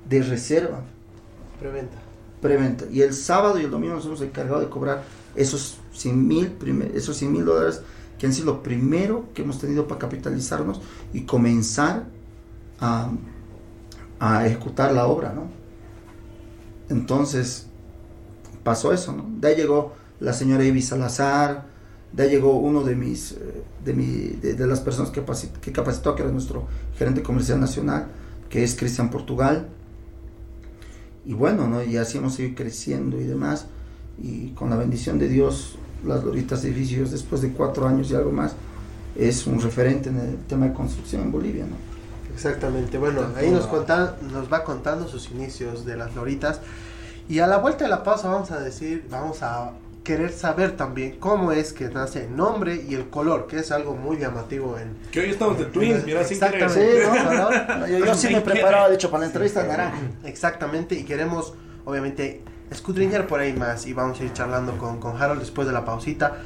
De reserva, Preventa. Preventa. Y el sábado y el domingo nos hemos encargado de cobrar esos 100 mil esos 100 mil dólares que han sido lo primero que hemos tenido para capitalizarnos y comenzar a, a ejecutar la obra, ¿no? Entonces, pasó eso, ¿no? De llegó la señora Ivy Salazar, de ahí llegó uno de mis, eh, de, mi, de, las personas que, que capacitó, que era nuestro gerente comercial nacional, que es Cristian Portugal. Y bueno, ¿no? Y así hemos ido creciendo y demás. Y con la bendición de Dios, las Doritas Edificios, después de cuatro años y algo más, es un referente en el tema de construcción en Bolivia, ¿no? Exactamente. Bueno, ahí nos, va contando sus inicios de las loritas. Y a la vuelta de la pausa vamos a decir, vamos a querer saber también cómo es que nace el nombre y el color, que es algo muy llamativo en... Que hoy estamos de twins, mira, sin querer. Sí, ¿no? Yo, yo sí me preparaba, de hecho, para la entrevista naranja. Exactamente, y queremos obviamente escudriñar por ahí más y vamos a ir charlando con, con Harold después de la pausita.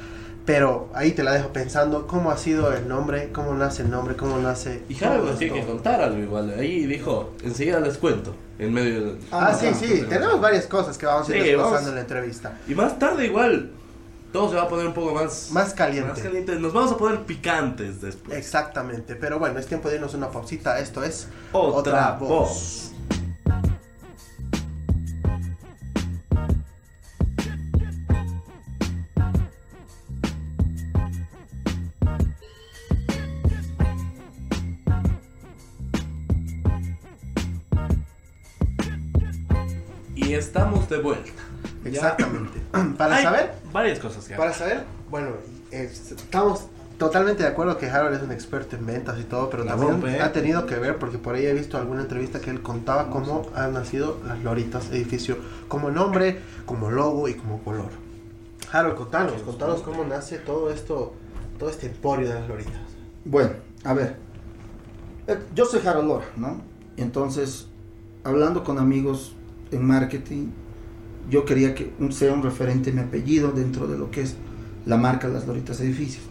Pero ahí te la dejo pensando, ¿cómo ha sido el nombre? ¿Cómo nace el nombre? ¿Cómo nace... Y todo nos tiene que contar algo igual. Ahí dijo, enseguida les cuento. En medio del... Ah, Ah, sí, sí, tenemos varias cosas que vamos a ir Sí, vamos. en la entrevista. Y más tarde igual, todo se va a poner un poco más... Más caliente. Más caliente. Nos vamos a poner picantes después. Exactamente, pero bueno, es tiempo de irnos una pausita. Esto es Otra voz. Y estamos de vuelta. Exactamente. Para Hay saber, varias cosas que para saber, bueno, eh, estamos totalmente de acuerdo que Harold es un experto en ventas y todo, pero La también rompe, ha tenido que ver, porque por ahí he visto alguna entrevista que él contaba cómo han nacido las Loritas Edificio, como nombre, como logo y como color. Harold, contanos, contanos cómo nace todo esto, todo este emporio de las Loritas. Bueno, a ver. Eh, Yo soy Harold Lora, ¿no? Entonces, hablando con amigos en marketing, yo quería que sea un referente mi apellido dentro de lo que es la marca Las Loritas Edificios.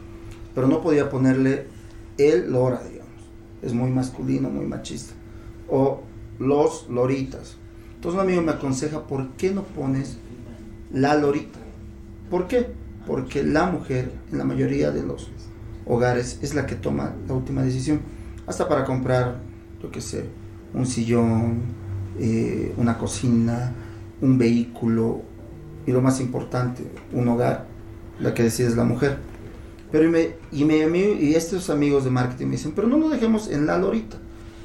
Pero no podía ponerle el Lora, digamos. Es muy masculino, muy machista. O los Loritas. Entonces un amigo me aconseja, ¿por qué no pones la Lorita? ¿Por qué? Porque la mujer, en la mayoría de los hogares, es la que toma la última decisión. Hasta para comprar, yo qué sé, un sillón, eh, una cocina, un vehículo y lo más importante, un hogar, la que decide es la mujer. Pero y, me, y, y estos amigos de marketing me dicen, pero no lo dejemos en la lorita,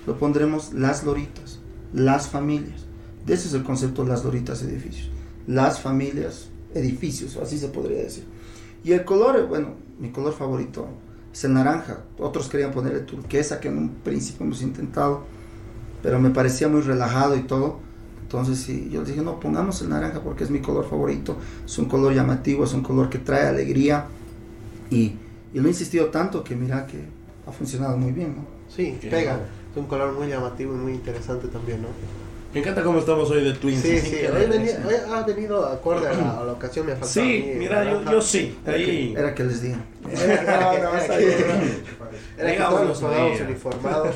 lo pondremos las loritas, las familias. De ese es el concepto las loritas edificios. Las familias edificios, así se podría decir. Y el color, bueno, mi color favorito es el naranja. Otros querían ponerle turquesa, que en un principio hemos intentado, pero me parecía muy relajado y todo. Entonces sí, yo les dije, no, pongamos el naranja porque es mi color favorito. Es un color llamativo, es un color que trae alegría. Y, y lo he insistido tanto que mira que ha funcionado muy bien, ¿no? Sí, Qué pega. bueno. Es un color muy llamativo y muy interesante también, ¿no? Me encanta cómo estamos hoy de Twins. Sí, sí, hoy, venía- hoy ha venido acorde a la, a la ocasión, me faltaba a Sí, mí, mira, yo, yo sí. Era, que, Ahí. era que les diga. Era que- era que- era que todos nos uniformados.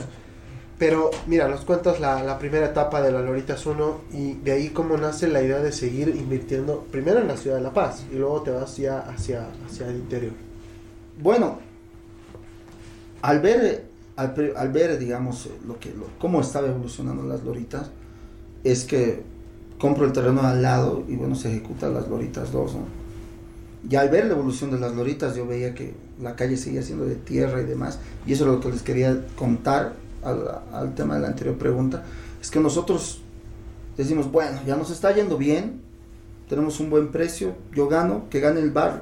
Pero mira, nos cuentas la, la primera etapa de la Loritas 1 y de ahí cómo nace la idea de seguir invirtiendo primero en la ciudad de La Paz y luego te vas ya hacia, hacia el interior. Bueno, al ver, al, al ver digamos, lo que, lo- cómo estaba evolucionando las loritas, es que compro el terreno al lado y bueno, se ejecuta las loritas 2, ¿no? Y al ver la evolución de las loritas, yo veía que la calle seguía siendo de tierra y demás, y eso es lo que les quería contar al, al tema de la anterior pregunta, es que nosotros decimos, bueno, ya nos está yendo bien, tenemos un buen precio, yo gano, que gane el barrio.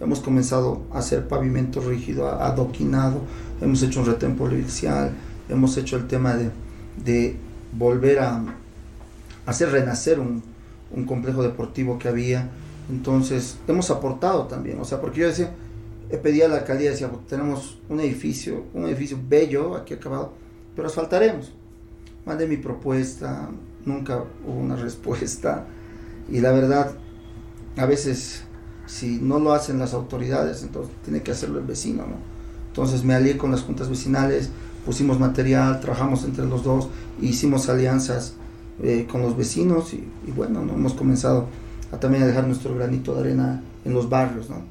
Hemos comenzado a hacer pavimento rígido, adoquinado, hemos hecho un retén policial, hemos hecho el tema de, de volver a hacer renacer un, un complejo deportivo que había. Entonces, hemos aportado también, o sea, porque yo decía, eh, pedía a la alcaldía, decía, tenemos un edificio, un edificio bello, aquí acabado, pero asfaltaremos. Mandé mi propuesta, nunca hubo una respuesta, y la verdad, a veces, si no lo hacen las autoridades, entonces tiene que hacerlo el vecino, ¿no? Entonces me alié con las juntas vecinales, pusimos material, trabajamos entre los dos, hicimos alianzas eh, con los vecinos y, y bueno, ¿no? hemos comenzado también a dejar nuestro granito de arena en los barrios, ¿no?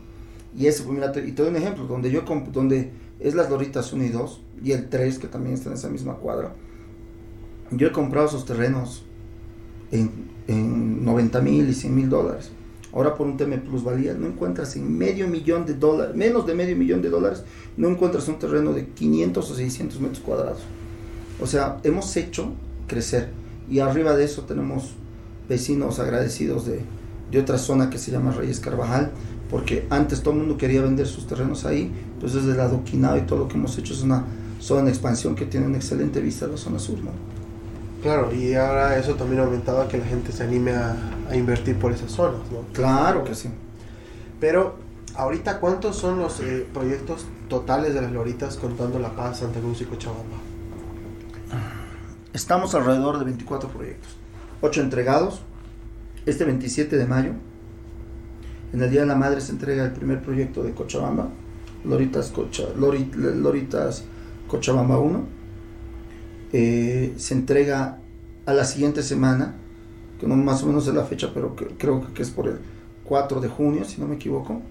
Y ese, pues, mira, y te doy un ejemplo, donde yo, donde es las Loritas 1 y 2, y el 3, que también está en esa misma cuadra, yo he comprado esos terrenos en, en 90 mil y 100 mil dólares. Ahora por un tema de plusvalía, no encuentras en medio millón de dólares, menos de medio millón de dólares, no encuentras un terreno de 500 o 600 metros cuadrados. O sea, hemos hecho crecer. Y arriba de eso tenemos vecinos agradecidos de, de otra zona que se llama Reyes Carvajal, porque antes todo el mundo quería vender sus terrenos ahí, pues desde el adoquinado y todo lo que hemos hecho es una zona de expansión que tiene una excelente vista de la zona sur, ¿no? Claro, y ahora eso también ha aumentado a que la gente se anime a, a invertir por esas zonas, ¿no? Claro que sí. Pero, ahorita, ¿cuántos son los eh, proyectos totales de las Loritas contando La Paz, Santa Cruz y Cochabamba? Estamos alrededor de 24 proyectos, 8 entregados. Este 27 de mayo, en el Día de la Madre, se entrega el primer proyecto de Cochabamba, Loritas, Cocha, Lori- Loritas Cochabamba 1. Eh, se entrega a la siguiente semana, que no más o menos es la fecha, pero creo que es por el 4 de junio, si no me equivoco.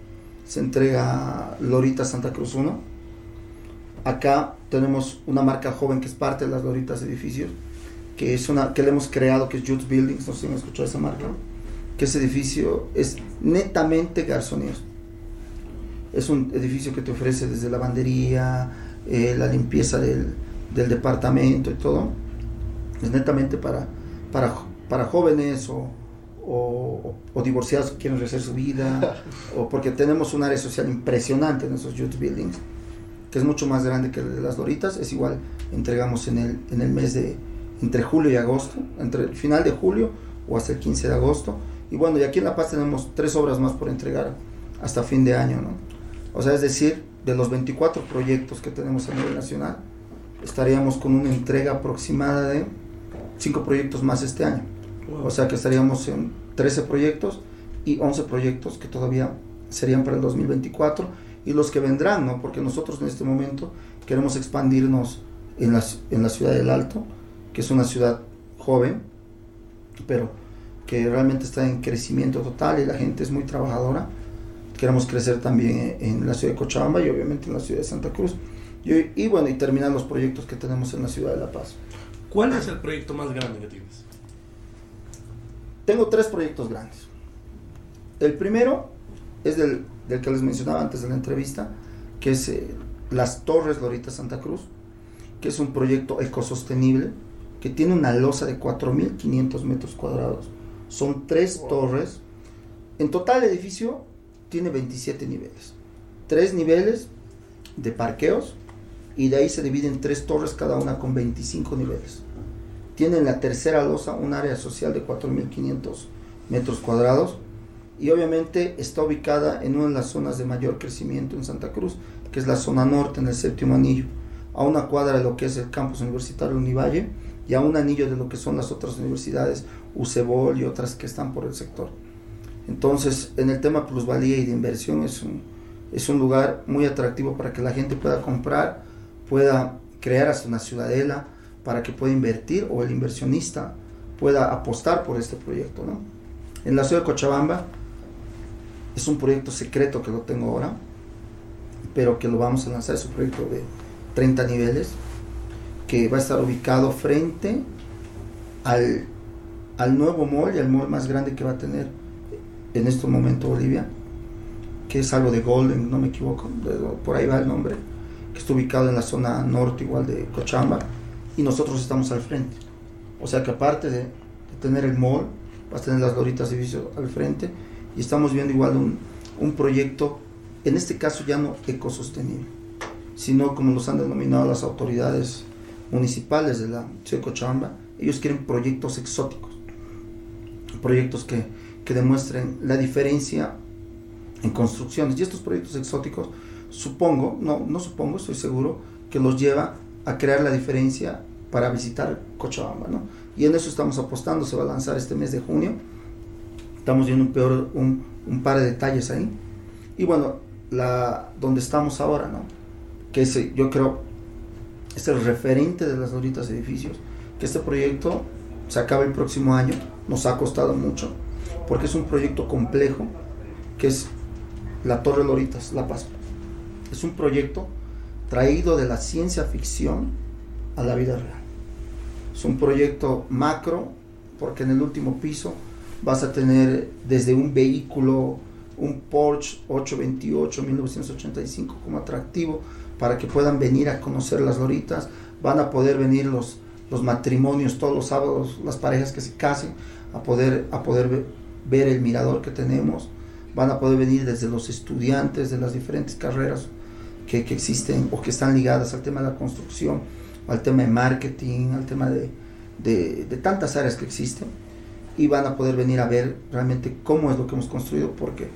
Se entrega Loritas Santa Cruz 1. Acá tenemos una marca joven que es parte de las Loritas Edificios, que es una que le hemos creado, que es Jude's Buildings, no sé si han escuchado esa marca, que ese edificio es netamente garzoniers. Es un edificio que te ofrece desde lavandería, eh, la limpieza del, del departamento y todo. Es netamente para, para, para jóvenes o, o, o divorciados que quieren rehacer su vida, o porque tenemos un área social impresionante en esos youth buildings, que es mucho más grande que el de las Doritas, es igual, entregamos en el, en el mes de, entre julio y agosto, entre el final de julio o hasta el 15 de agosto, y bueno, y aquí en La Paz tenemos tres obras más por entregar hasta fin de año, ¿no? O sea, es decir, de los 24 proyectos que tenemos a nivel nacional, estaríamos con una entrega aproximada de 5 proyectos más este año. O sea que estaríamos en 13 proyectos y 11 proyectos que todavía serían para el 2024 y los que vendrán, ¿no? Porque nosotros en este momento queremos expandirnos en la, en la ciudad del Alto, que es una ciudad joven, pero que realmente está en crecimiento total y la gente es muy trabajadora. Queremos crecer también en la ciudad de Cochabamba y obviamente en la ciudad de Santa Cruz. Y, y bueno, y terminar los proyectos que tenemos en la ciudad de La Paz. ¿Cuál es el proyecto más grande que tienes? Tengo tres proyectos grandes. El primero es del, del que les mencionaba antes de la entrevista, que es eh, las Torres Lorita Santa Cruz, que es un proyecto ecosostenible que tiene una losa de 4.500 metros cuadrados. Son tres torres. En total el edificio tiene 27 niveles. Tres niveles de parqueos y de ahí se divide en tres torres cada una con 25 niveles. Tiene en la tercera losa un área social de 4.500 metros cuadrados y obviamente está ubicada en una de las zonas de mayor crecimiento en Santa Cruz, que es la zona norte, en el séptimo anillo, a una cuadra de lo que es el campus universitario Univalle y a un anillo de lo que son las otras universidades, UCEBOL y otras que están por el sector. Entonces, en el tema plusvalía y de inversión es un, es un lugar muy atractivo para que la gente pueda comprar, pueda crear hasta una ciudadela, para que pueda invertir o el inversionista pueda apostar por este proyecto. ¿no? En la ciudad de Cochabamba es un proyecto secreto que lo tengo ahora, pero que lo vamos a lanzar, es un proyecto de 30 niveles, que va a estar ubicado frente al, al nuevo mall y al mall más grande que va a tener en este momento Bolivia, que es algo de Golden, no me equivoco, por ahí va el nombre, que está ubicado en la zona norte igual de Cochabamba, y nosotros estamos al frente. O sea que aparte de, de tener el mall, vas a tener las Doritas Edificio al frente, y estamos viendo igual un, un proyecto, en este caso ya no ecosostenible, sino como los han denominado las autoridades municipales de la ciudad de Cochabamba, ellos quieren proyectos exóticos, proyectos que, que demuestren la diferencia en construcciones. Y estos proyectos exóticos, supongo, no, no supongo, estoy seguro, que los lleva a crear la diferencia para visitar Cochabamba. ¿no? Y en eso estamos apostando, se va a lanzar este mes de junio. Estamos viendo un, peor, un, un par de detalles ahí. Y bueno, la, donde estamos ahora, ¿no? que es, yo creo es el referente de las Doritas Edificios, que este proyecto se acaba el próximo año, nos ha costado mucho, porque es un proyecto complejo, que es la Torre Loritas, La Paz. Es un proyecto traído de la ciencia ficción a la vida real. Es un proyecto macro, porque en el último piso vas a tener desde un vehículo, un Porsche 828 1985 como atractivo, para que puedan venir a conocer las loritas, van a poder venir los, los matrimonios todos los sábados, las parejas que se casen, a poder, a poder ver el mirador que tenemos, van a poder venir desde los estudiantes de las diferentes carreras que, que existen o que están ligadas al tema de la construcción, al tema de marketing, al tema de, de, tantas áreas que existen, y van a poder venir a ver realmente cómo es lo que hemos construido, porque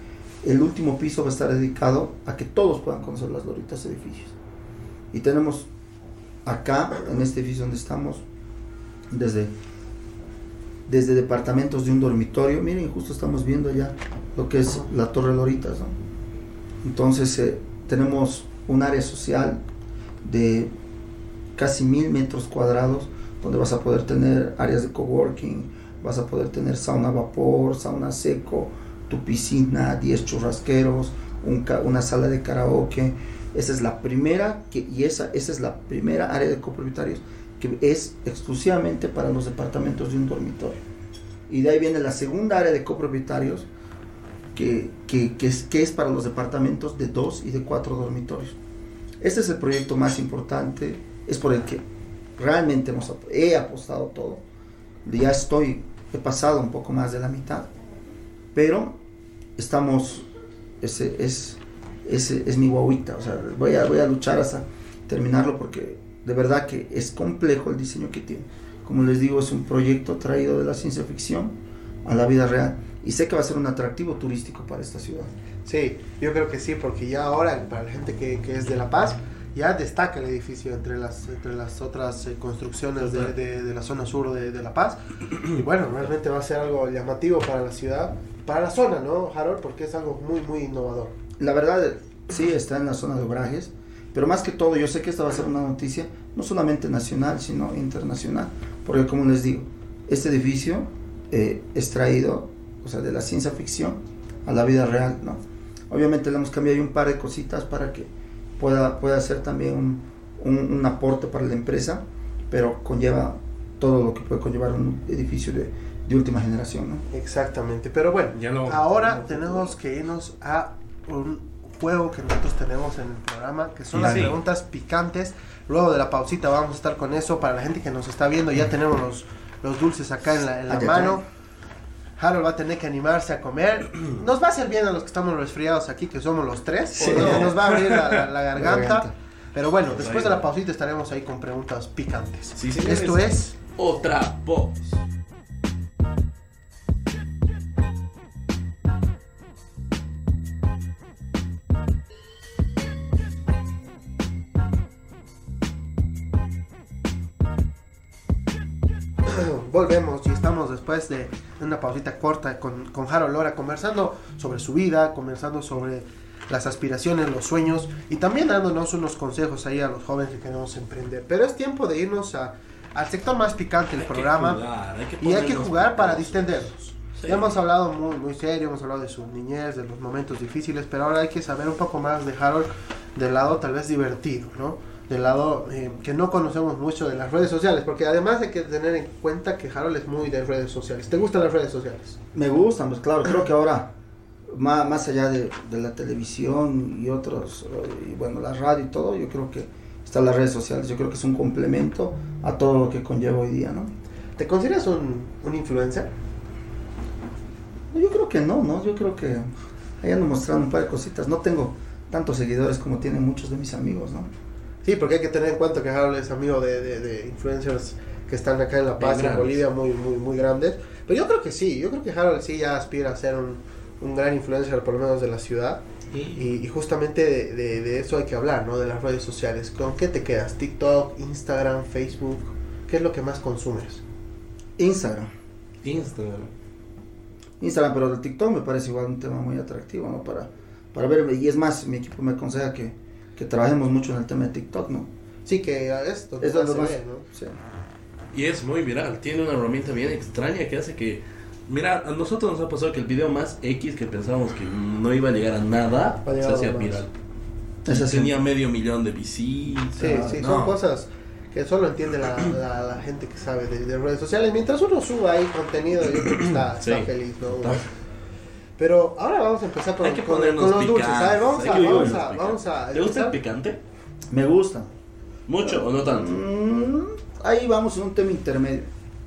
el último piso va a estar dedicado a que todos puedan conocer las Doritas edificios. Y tenemos acá, en este edificio donde estamos, desde, desde departamentos de un dormitorio, miren, justo estamos viendo ya lo que es la Torre Loritas. Entonces, eh, tenemos un área social de casi mil metros cuadrados, donde vas a poder tener áreas de coworking, vas a poder tener sauna a vapor, sauna seco, tu piscina, 10 churrasqueros, un, una sala de karaoke. Esa es la primera, y esa, esa es la primera área de copropietarios que es exclusivamente para los departamentos de un dormitorio. Y de ahí viene la segunda área de copropietarios, que, que, que, es, que es para los departamentos de dos y de cuatro dormitorios. Este es el proyecto más importante, es por el que realmente hemos, he apostado todo. Ya estoy, he pasado un poco más de la mitad pero estamos, ese es, ese es mi guaguita, o sea, voy a, voy a luchar hasta terminarlo porque de verdad que es complejo el diseño que tiene. Como les digo, es un proyecto traído de la ciencia ficción a la vida real y sé que va a ser un atractivo turístico para esta ciudad. Sí, yo creo que sí, porque ya ahora, para la gente que, que es de La Paz, ya destaca el edificio entre las, entre las otras eh, construcciones de, de- de la zona sur de, de La Paz. Y bueno, realmente va a ser algo llamativo para la ciudad, para la zona, ¿no, Harold? Porque es algo muy, muy innovador. La verdad, sí, está en la zona de Obrajes, pero más que todo, yo sé que esta va a ser una noticia no solamente nacional, sino internacional, porque como les digo, este edificio eh, es traído, o sea, de la ciencia ficción a la vida real, ¿no? Obviamente le hemos cambiado ahí un par de cositas para que pueda, pueda ser también un, un- un aporte para la empresa, pero conlleva todo lo que puede conllevar un edificio de, de última generación, ¿no? Exactamente, pero bueno, Ya no- ahora no- tenemos que irnos a un juego que nosotros tenemos en el programa, que son Sí. las Sí. preguntas picantes. Luego de la pausita vamos a estar con eso. Para la gente que nos está viendo, ya tenemos los, los dulces acá en la, en la ay, mano. Harold va a tener que animarse a comer. Nos va a hacer bien a los que estamos resfriados aquí, que somos los tres. Sí. porque Nos va a abrir la, la- la garganta. garganta. Pero bueno, después de la pausita estaremos ahí con preguntas picantes. Esto es... Otra voz. Volvemos y estamos después de una pausita corta con, con Harold Lora conversando sobre su vida, conversando sobre las aspiraciones, los sueños y también dándonos unos consejos ahí a los jóvenes que queremos emprender. Pero es tiempo de irnos a- al sector más picante del programa jugar, hay y hay que jugar para distendernos. Sí. Ya hemos hablado muy, muy serio, hemos hablado de su niñez, de los momentos difíciles, pero ahora hay que saber un poco más de Harold del lado tal vez divertido, ¿no? Del lado eh, que no conocemos mucho de las redes sociales, porque además hay que tener en cuenta que Harold es muy de redes sociales. ¿Te gustan las redes sociales? Me gustan, pues claro, creo que ahora, más, más allá de, de la televisión y otros, eh, y bueno, la radio y todo, yo creo que están las redes sociales, yo creo que es un complemento a todo lo que conlleva hoy día, ¿no? ¿Te consideras un, un influencer? No, Yo creo que no, ¿no? Yo creo que ahí ando mostrando un par de cositas, no tengo tantos seguidores como tienen muchos de mis amigos, ¿no? Sí, porque hay que tener en cuenta que Harold es amigo de, de- de influencers que están acá en La Paz, en. Bolivia, muy, muy, muy grandes. Pero yo creo que sí, yo creo que Harold sí ya aspira a ser un, un gran influencer, por lo menos de la ciudad. Y, y justamente de, de- de eso hay que hablar, ¿no? De las redes sociales. ¿Con qué te quedas? ¿TikTok, Instagram, Facebook? ¿Qué es lo que más consumes? Instagram. Instagram. Instagram, pero el TikTok me parece igual un tema muy atractivo, ¿no? Para, para ver, y es más, mi equipo me aconseja que, que trabajemos mucho en el tema de TikTok, ¿no? Sí, que esto Es donde se más- ve, ¿no? sí. Y es muy viral. Tiene una herramienta bien extraña que hace que. Mira, a nosotros nos ha pasado que el video más X que pensábamos que no iba a llegar a nada se hacía viral. Es así. Tenía medio millón de visitas. Sí, sí, no. son cosas que solo entiende la, la, la gente que sabe de, de redes sociales. Mientras uno suba ahí contenido, yo creo que está, está feliz, ¿no? Está. Pero ahora vamos a empezar con, Hay que con- con los dulces. picantes. A ver, vamos Hay a, vamos a, vamos a ¿Te gusta el picante? Me gusta. ¿Mucho o no tanto? Mm, ahí vamos en un tema intermedio.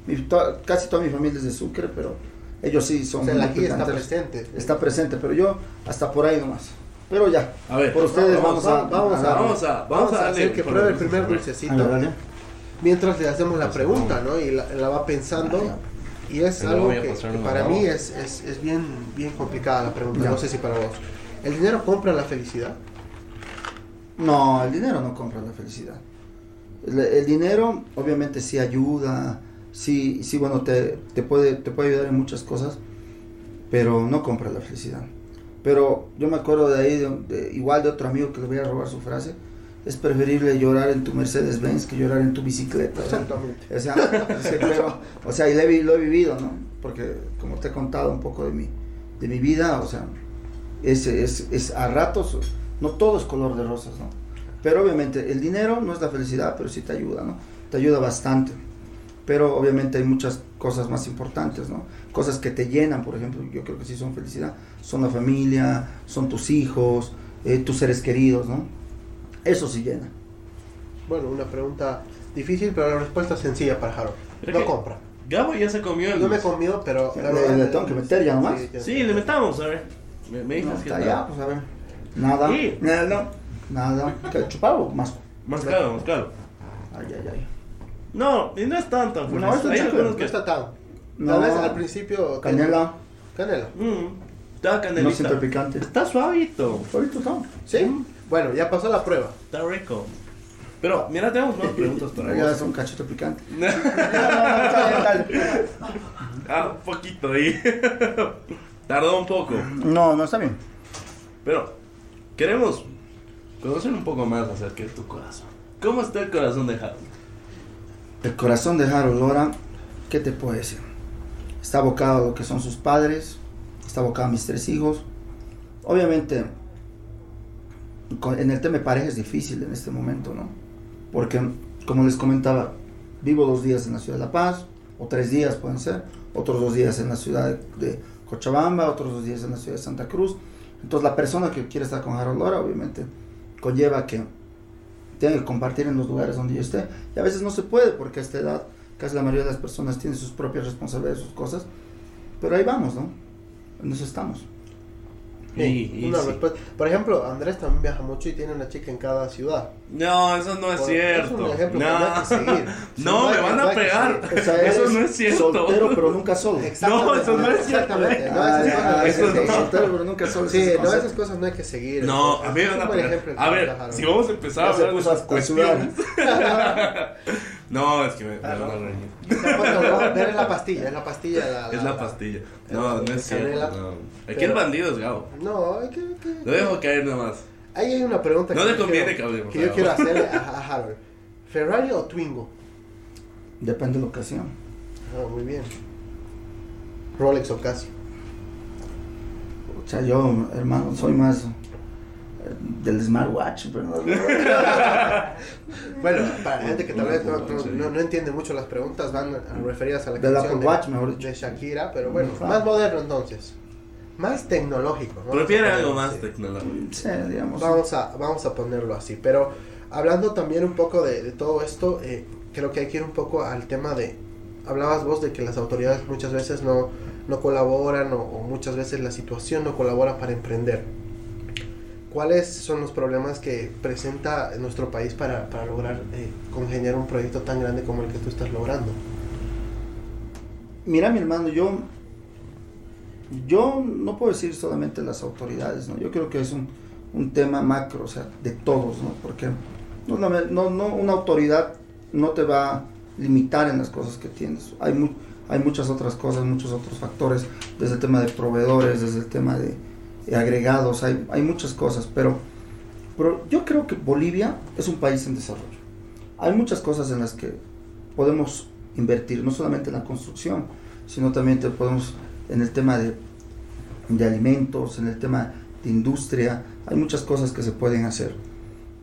Mi- to- casi toda mi familia es de Sucre, pero ellos sí son O sea, muy ají está presente. Está presente, pero yo hasta por ahí nomás. Pero ya, A ver, por ustedes vamos, vamos, vamos, a, vamos a- vamos a, Vamos a darle hacer que por pruebe el primer dulces. dulcecito. Mientras le hacemos la pregunta, ¿no? Y la, la va pensando. Y es Pero algo que, para mí es, es, es bien, bien complicada la pregunta. Ya. No sé si para vos. ¿El dinero compra la felicidad? No, el dinero no compra la felicidad. El, el dinero obviamente sí ayuda, sí, sí bueno, te, te, puede, te puede ayudar en muchas cosas, pero no compra la felicidad. Pero yo me acuerdo de ahí, de- de- igual de otro amigo que le voy a robar su frase, es preferible llorar en tu Mercedes-Benz que llorar en tu bicicleta. Exactamente. O sea, o sea, y lo he, lo he vivido, ¿no? Porque como te he contado un poco de mi, de mi vida, o sea, es, es, es a ratos, no todo es color de rosas, ¿no? Pero obviamente el dinero no es la felicidad, pero sí te ayuda, ¿no? Te ayuda bastante. Pero obviamente hay muchas cosas más importantes, ¿no? Cosas que te llenan, por ejemplo, yo creo que sí son felicidad. Son la familia, son tus hijos, eh, tus seres queridos, ¿no? Eso sí llena. Bueno, una pregunta difícil, pero la respuesta es sencilla para Harold. No compra. Gabo ya se comió el. No me he comido, pero. Le- le tengo que meter ya nomás. ya. Sí, le metamos, a ver. Me, me No, que ya, pues a ver. Nada. Sí. No, no. Nada. ¿Qué, ¿Chupado? Más. Más caro, más caro. Ay, ay, ay. No, y no es tan tan fuerte. No, esto es No que. está tan. No. Tal vez al principio. Canela. Canela. Mm, está No canelita. siento picante. Está suavito. Ahorita está. ¿Sí? Bueno, ya pasó la prueba. Está rico. Pero, mira, tenemos más preguntas para Ya vos. es un cachito picante. ah, un poquito ahí. Tardó un poco. No, no está bien. Pero, queremos conocer un poco más acerca de tu corazón. ¿Cómo está el corazón de Harold? El corazón de Harold Lora, ¿qué te puedo decir? Está abocado a lo que son sus padres, está abocado a mis tres hijos. Obviamente, en el tema de pareja es difícil en este momento, ¿no? Porque, como les comentaba, vivo dos días en la ciudad de La Paz, o tres días pueden ser, otros dos días en la ciudad de Cochabamba, otros dos días en la ciudad de Santa Cruz. Entonces, la persona que quiere estar con Harold Lora, obviamente, conlleva que tiene que compartir en los lugares donde yo esté. Y a veces no se puede porque a esta edad casi la mayoría de las personas tienen sus propias responsabilidades, sus cosas. Pero ahí vamos, ¿no? En eso estamos. Y, y Una sí. respuesta. Por ejemplo, Andrés también viaja mucho y tiene una chica en cada ciudad. No, eso no es Por- cierto. Es un ejemplo que no, no seguir. No, No me van no a pegar. seguir. O sea, Eso no es cierto. Soltero pero nunca solo. Exactamente. No, eso no es cierto. Exactamente. No, Ah, ah, cosas eso no no. soltero pero nunca solo. Sí, no, esas cosas no hay que seguir. No, a mí me van a pegar. A ver, si vamos a empezar a hablar de esas cuestiones. No, es que me, me van a pero es la pastilla, es la pastilla. La, Es la pastilla. No, no es cierto. No. Aquí Pero- el bandido es Gabo. No, hay que, Lo dejo caer nomás. Ahí hay una pregunta No que le yo conviene quiero- que hablemos, que yo quiero hacerle a, a Harold. ¿Ferrari o Twingo? Depende de la ocasión. Ah, muy bien. Rolex o Casio. O sea, yo, hermano, soy más del smartwatch. Pero no- Bueno, para la gente que tal vez no, no, sí. no- no entiende mucho las preguntas, van referidas a la Del Apple Watch, mejor dicho. de Shakira, pero bueno, Ajá. más moderno entonces. Más tecnológico. ¿no? Prefiere Vamos a algo más tecnológico. Sí, digamos. Vamos a, vamos a ponerlo así. Pero hablando también un poco de, de todo esto, eh, creo que hay que ir un poco al tema de... Hablabas vos de que las autoridades muchas veces no, no colaboran o, o muchas veces la situación no colabora para emprender. ¿Cuáles son los problemas que presenta nuestro país para, para lograr eh, congeniar un proyecto tan grande como el que tú estás logrando? Mira, mi hermano, yo, yo no puedo decir solamente las autoridades, ¿no? Yo creo que es un, un tema macro, o sea, de todos, ¿no? Porque no, no, no, una autoridad no te va a limitar en las cosas que tienes. Hay, mu- hay muchas otras cosas, muchos otros factores, desde el tema de proveedores, desde el tema de agregados, hay, hay muchas cosas, pero, pero yo creo que Bolivia es un país en desarrollo. Hay muchas cosas en las que podemos invertir, no solamente en la construcción, sino también te podemos en el tema de, de alimentos, en el tema de industria, hay muchas cosas que se pueden hacer.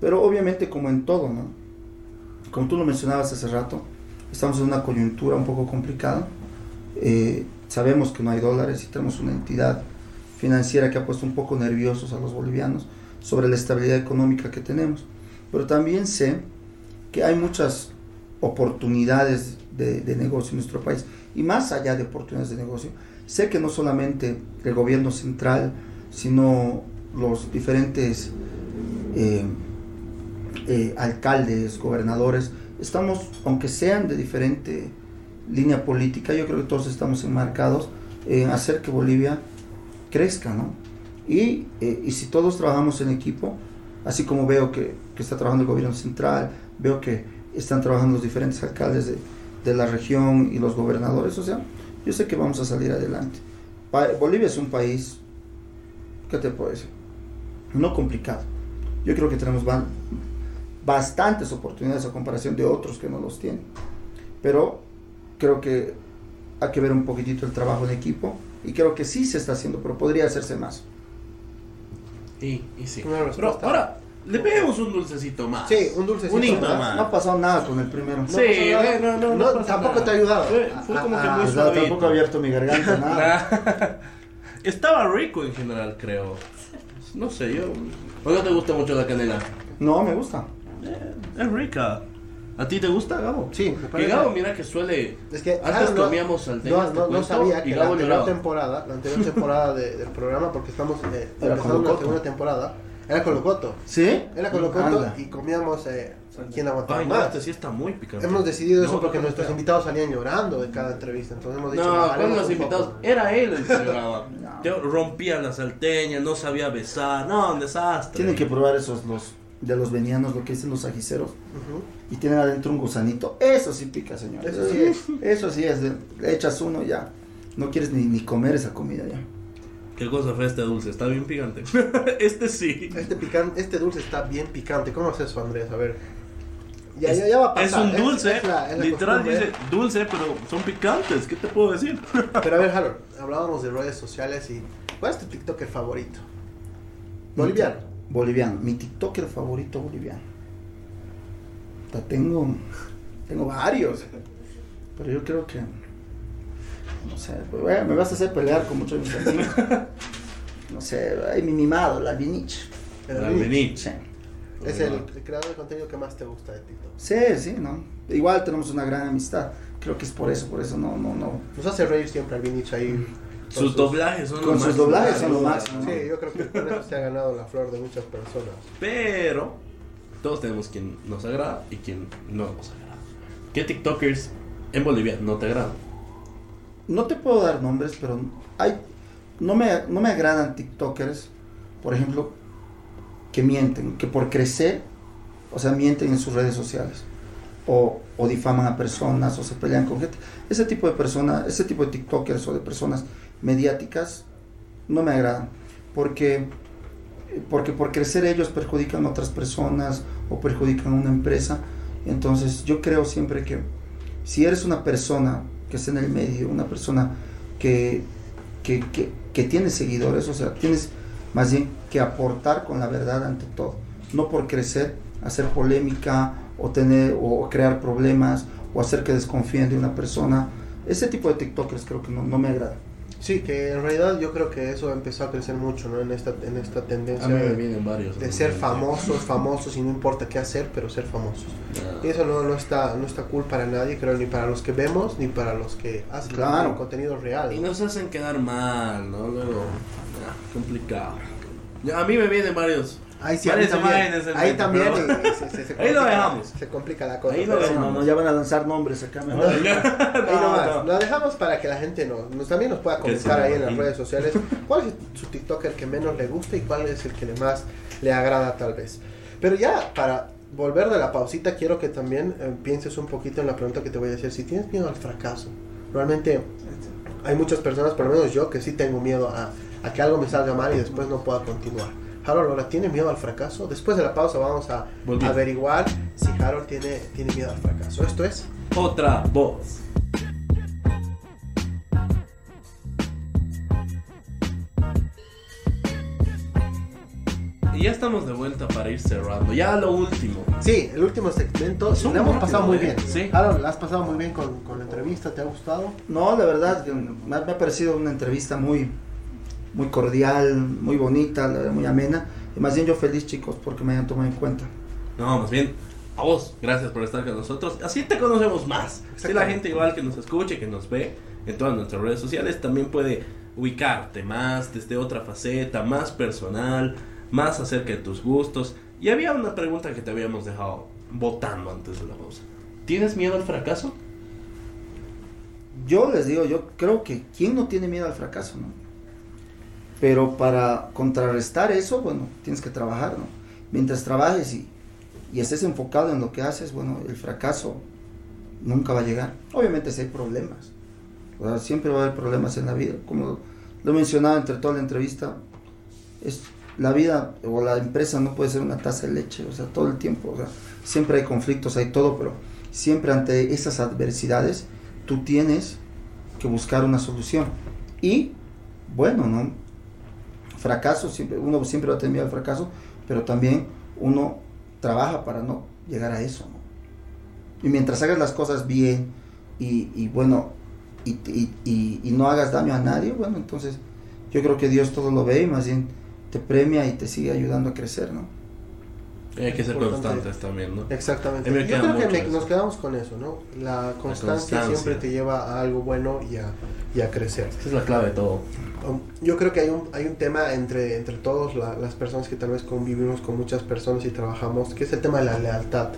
Pero obviamente como en todo, ¿no? Como tú lo mencionabas hace rato, estamos en una coyuntura un poco complicada. Eh, sabemos que no hay dólares y tenemos una entidad financiera que ha puesto un poco nerviosos a los bolivianos sobre la estabilidad económica que tenemos. Pero también sé que hay muchas oportunidades de, negocio en nuestro país. Y más allá de oportunidades de negocio, sé que no solamente el gobierno central, sino los diferentes eh, eh, alcaldes, gobernadores, estamos, aunque sean de diferente línea política, yo creo que todos estamos enmarcados en hacer que Bolivia crezca, ¿no? Y, eh, y si todos trabajamos en equipo, así como veo que, que está trabajando el gobierno central, veo que están trabajando los diferentes alcaldes de, de la región y los gobernadores, o sea, yo sé que vamos a salir adelante. Bolivia es un país, ¿qué te puedo decir? No complicado. Yo creo que tenemos ba- bastantes oportunidades a comparación de otros que no los tienen. Pero creo que hay que ver un poquitito el trabajo en equipo y creo que sí se está haciendo, pero podría hacerse más. Y, y sí. Una Pero respuesta. ahora, le pedimos un dulcecito más. Sí, un dulcecito Un más. más. No ha pasado nada con el primero. Sí, no, no, no, No, tampoco nada. te ha ayudado. Fue, fue como que Ah, muy O sea, suavito. tampoco he abierto mi garganta, nada. Estaba rico en general, creo. No sé, yo. ¿O no te gusta mucho la canela? No, me gusta. Eh, es rica. ¿A ti te gusta, Gabo? Sí, me Que. Gabo, mira que suele. Es que Antes claro, no- comíamos salteñas, No, no, no cuento, sabía que la Gabo anterior lloraba. temporada, la anterior temporada de- del programa, porque estamos eh, empezando con una segunda temporada, era con Locoto. ¿Sí? Era con Locoto Anda. y comíamos eh, quién aguantaba Ay, no, más. este sí está muy picante. Hemos decidido eso No, porque no, nuestros no, invitados salían llorando de cada entrevista. Entonces hemos dicho, No, con los invitados. poco. Era él el que lloraba. No. Rompía la salteña, no sabía besar. No, un desastre. Tienen que probar esos los de los venianos, lo que dicen los ajiceros, Ujú. Y tienen adentro un gusanito. Eso sí pica, señor. Eso sí es. Eso sí es. Le echas uno ya. No quieres ni, ni comer esa comida ya. ¿Qué cosa fue este dulce? Está bien picante. este sí. Este, pican- este dulce está bien picante. ¿Cómo es eso, Andrés? A ver. Ya, ya, ya va a Es pasar. un dulce. es la- es la literal costumbre. dice dulce, pero son picantes. ¿Qué te puedo decir? Pero a ver, Harold, hablábamos de redes sociales y. ¿Cuál es tu TikToker favorito? Boliviano. Boliviano. Mi TikToker favorito boliviano. Tengo. Tengo varios. Pero yo creo que. No sé. bueno, me vas a hacer pelear con muchos de mis amigos. No sé. Ay, mi mimado, la Vinich. El La. Benich. Sí. Es el, el creador de contenido que más te gusta de TikTok. Sí, sí, ¿no? Igual tenemos una gran amistad. Creo que es por eso, por eso no, no, no. Nos hace reír siempre al Vinich ahí. con Sus doblajes son Con lo sus doblajes son lo máximo. ¿no? Sí, yo creo que por eso se ha ganado la flor de muchas personas. Pero todos tenemos quien nos agrada y quien no nos agrada. ¿Qué TikTokers en Bolivia no te agradan? No te puedo dar nombres, pero hay. No me, no me agradan TikTokers, por ejemplo, que mienten, que por crecer, o sea, mienten en sus redes sociales. O, o difaman a personas, o se pelean con gente. Ese tipo de personas, ese tipo de TikTokers o de personas mediáticas, no me agradan. Porque, porque por crecer ellos perjudican a otras personas o perjudican a una empresa. Entonces yo creo siempre que si eres una persona que está en el medio, una persona que, que, que, que tiene seguidores, o sea, tienes más bien que aportar con la verdad ante todo, no por crecer, hacer polémica o tener o crear problemas o hacer que desconfíen de una persona. Ese tipo de TikTokers creo que no, no me agrada. Sí, que en realidad yo creo que eso empezó a crecer mucho, ¿no? En esta, en esta tendencia A mí me de, vienen varios. de ser famosos, famosos y no importa qué hacer, pero ser famosos. Ah. Y eso no, no, está, no está cool para nadie, creo, ni para los que vemos, ni para los que hacen Claro. contenido real. Y ¿no? nos hacen quedar mal, ¿no? Luego, ah, complicado. Ya, A mí me vienen varios. Ahí sí, a mí varias también, en ahí también Ahí lo complica- dejamos. Se complica la cosa. Ahí lo dejamos. No, ya van a lanzar nombres acá mejor. Ahí nomás. no. Lo dejamos para que la gente nos, nos- también nos pueda comentar ahí en las redes sociales cuál es su TikToker que menos le gusta y cuál es el que más le agrada tal vez. Pero ya para volver de la pausita quiero que también eh, pienses un poquito en la pregunta que te voy a decir. Si tienes miedo al fracaso, realmente hay muchas personas, por lo menos yo, que sí tengo miedo a, a que algo me salga mal y después no pueda continuar. Harold ahora tiene miedo al fracaso. Después de la pausa vamos a Volví. averiguar si Harold tiene, tiene miedo al fracaso. Esto es Otra voz. Y ya estamos de vuelta para ir cerrando. Ya lo último. Sí, el último segmento. Lo hemos rápido, pasado muy ¿eh? bien. Sí. Harold, ¿la has pasado muy bien con, con la entrevista? ¿Te ha gustado? No, la verdad, me ha parecido una entrevista muy, muy cordial, muy bonita, muy amena. Y más bien yo feliz, chicos, porque me hayan tomado en cuenta. No, más bien, a vos, gracias por estar con nosotros. Así te conocemos más. Si la gente igual que nos escuche, que nos ve en todas nuestras redes sociales, también puede ubicarte más desde otra faceta, más personal, más acerca de tus gustos. Y había una pregunta que te habíamos dejado votando antes de la pausa. ¿Tienes miedo al fracaso? Yo les digo, yo creo que ¿quién no tiene miedo al fracaso, no? Pero para contrarrestar eso, bueno, tienes que trabajar, ¿no? Mientras trabajes y, y estés enfocado en lo que haces, bueno, el fracaso nunca va a llegar. Obviamente si hay problemas, o sea, siempre va a haber problemas en la vida. Como lo he mencionado entre toda la entrevista, es la vida o la empresa no puede ser una taza de leche, o sea, todo el tiempo, o sea, siempre hay conflictos, hay todo, pero siempre ante esas adversidades tú tienes que buscar una solución. Y bueno, ¿no? Fracaso, siempre, uno siempre va a tener miedo al fracaso, pero también uno trabaja para no llegar a eso, ¿no? Y mientras hagas las cosas bien y, y bueno, y, y- y- y no hagas daño a nadie, bueno, entonces yo creo que Dios todo lo ve y más bien te premia y te sigue ayudando a crecer, ¿no? Y hay que ser Importante. constantes también, ¿no? Exactamente. Yo creo que me- nos quedamos con eso, ¿no? La constancia, constancia. siempre te lleva a algo bueno y a, y a crecer. Esa es la clave de todo. Um, Yo creo que hay un, hay un tema entre, entre todos la- las personas que tal vez convivimos con muchas personas y trabajamos, que es el tema de la lealtad.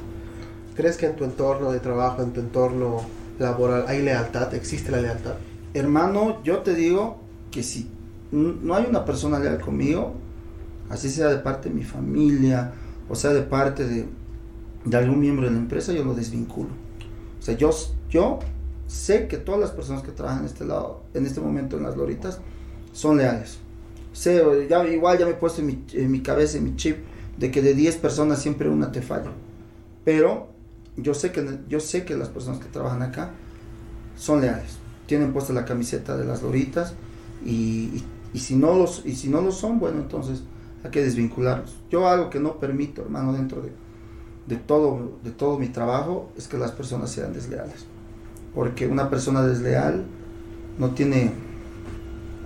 ¿Crees que en tu entorno de trabajo, en tu entorno laboral, hay lealtad? ¿Existe la lealtad? Hermano, yo te digo que si no hay una persona leal conmigo, así sea de parte de mi familia, o sea de parte de, de algún miembro de la empresa, yo lo desvinculo. O sea, yo, yo sé que todas las personas que trabajan en este lado, en este momento en las loritas, son leales. Sé, ya, igual ya me he puesto en mi, en mi cabeza, en mi chip, de que de 10 personas siempre una te falla. Pero yo sé que, yo sé que las personas que trabajan acá son leales. Tienen puesta la camiseta de las loritas y, y- y si no los y si no lo son, bueno, entonces hay que desvincularlos. Yo algo que no permito, hermano, dentro de, de todo de todo mi trabajo es que las personas sean desleales. Porque una persona desleal no tiene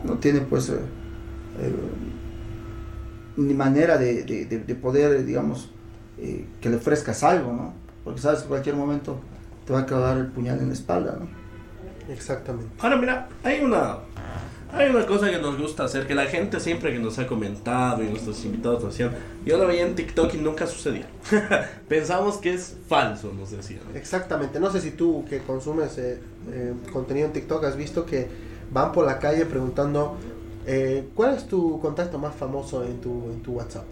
no tiene pues eh, eh, ni manera de, de- de- de poder, digamos, eh, que le ofrezcas algo, ¿no? Porque sabes que en cualquier momento te va a clavar el puñal en la espalda, ¿no? Exactamente. Ahora mira, hay una hay una cosa que nos gusta hacer, que la gente siempre que nos ha comentado y nuestros invitados nos decían, yo lo veía en TikTok y nunca sucedía. Pensamos que es falso, nos decían. Exactamente. No sé si tú que consumes eh, eh, contenido en TikTok has visto que van por la calle preguntando eh, ¿cuál es tu contacto más famoso en tu, en tu WhatsApp?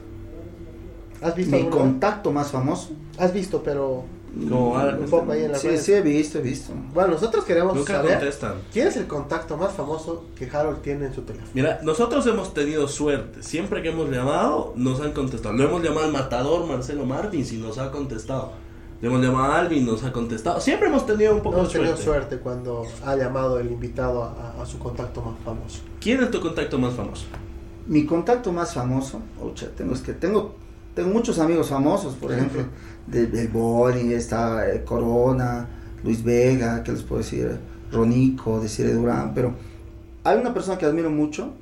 ¿Has visto? Mi vez? contacto más famoso. Has visto, pero Como un poco ahí en la Sí, sí, he visto, he visto. Bueno, nosotros queremos Nunca saber contestan. quién es el contacto más famoso que Harold tiene en su teléfono. Mira, nosotros hemos tenido suerte. Siempre que hemos llamado, nos han contestado. Lo hemos llamado al matador Marcelo Martins y nos ha contestado. Le hemos llamado a Alvin, nos ha contestado. Siempre hemos tenido un poco de tenido suerte. cuando ha llamado el invitado a, su contacto más famoso. ¿Quién es tu contacto más famoso? Mi contacto más famoso, ocha, tengo, es que tengo, tengo muchos amigos famosos, por ejemplo, de, Boni, está eh, Corona, Luis Vega, ¿qué les puedo decir? Ronico, Desiree Durán, pero hay una persona que admiro mucho,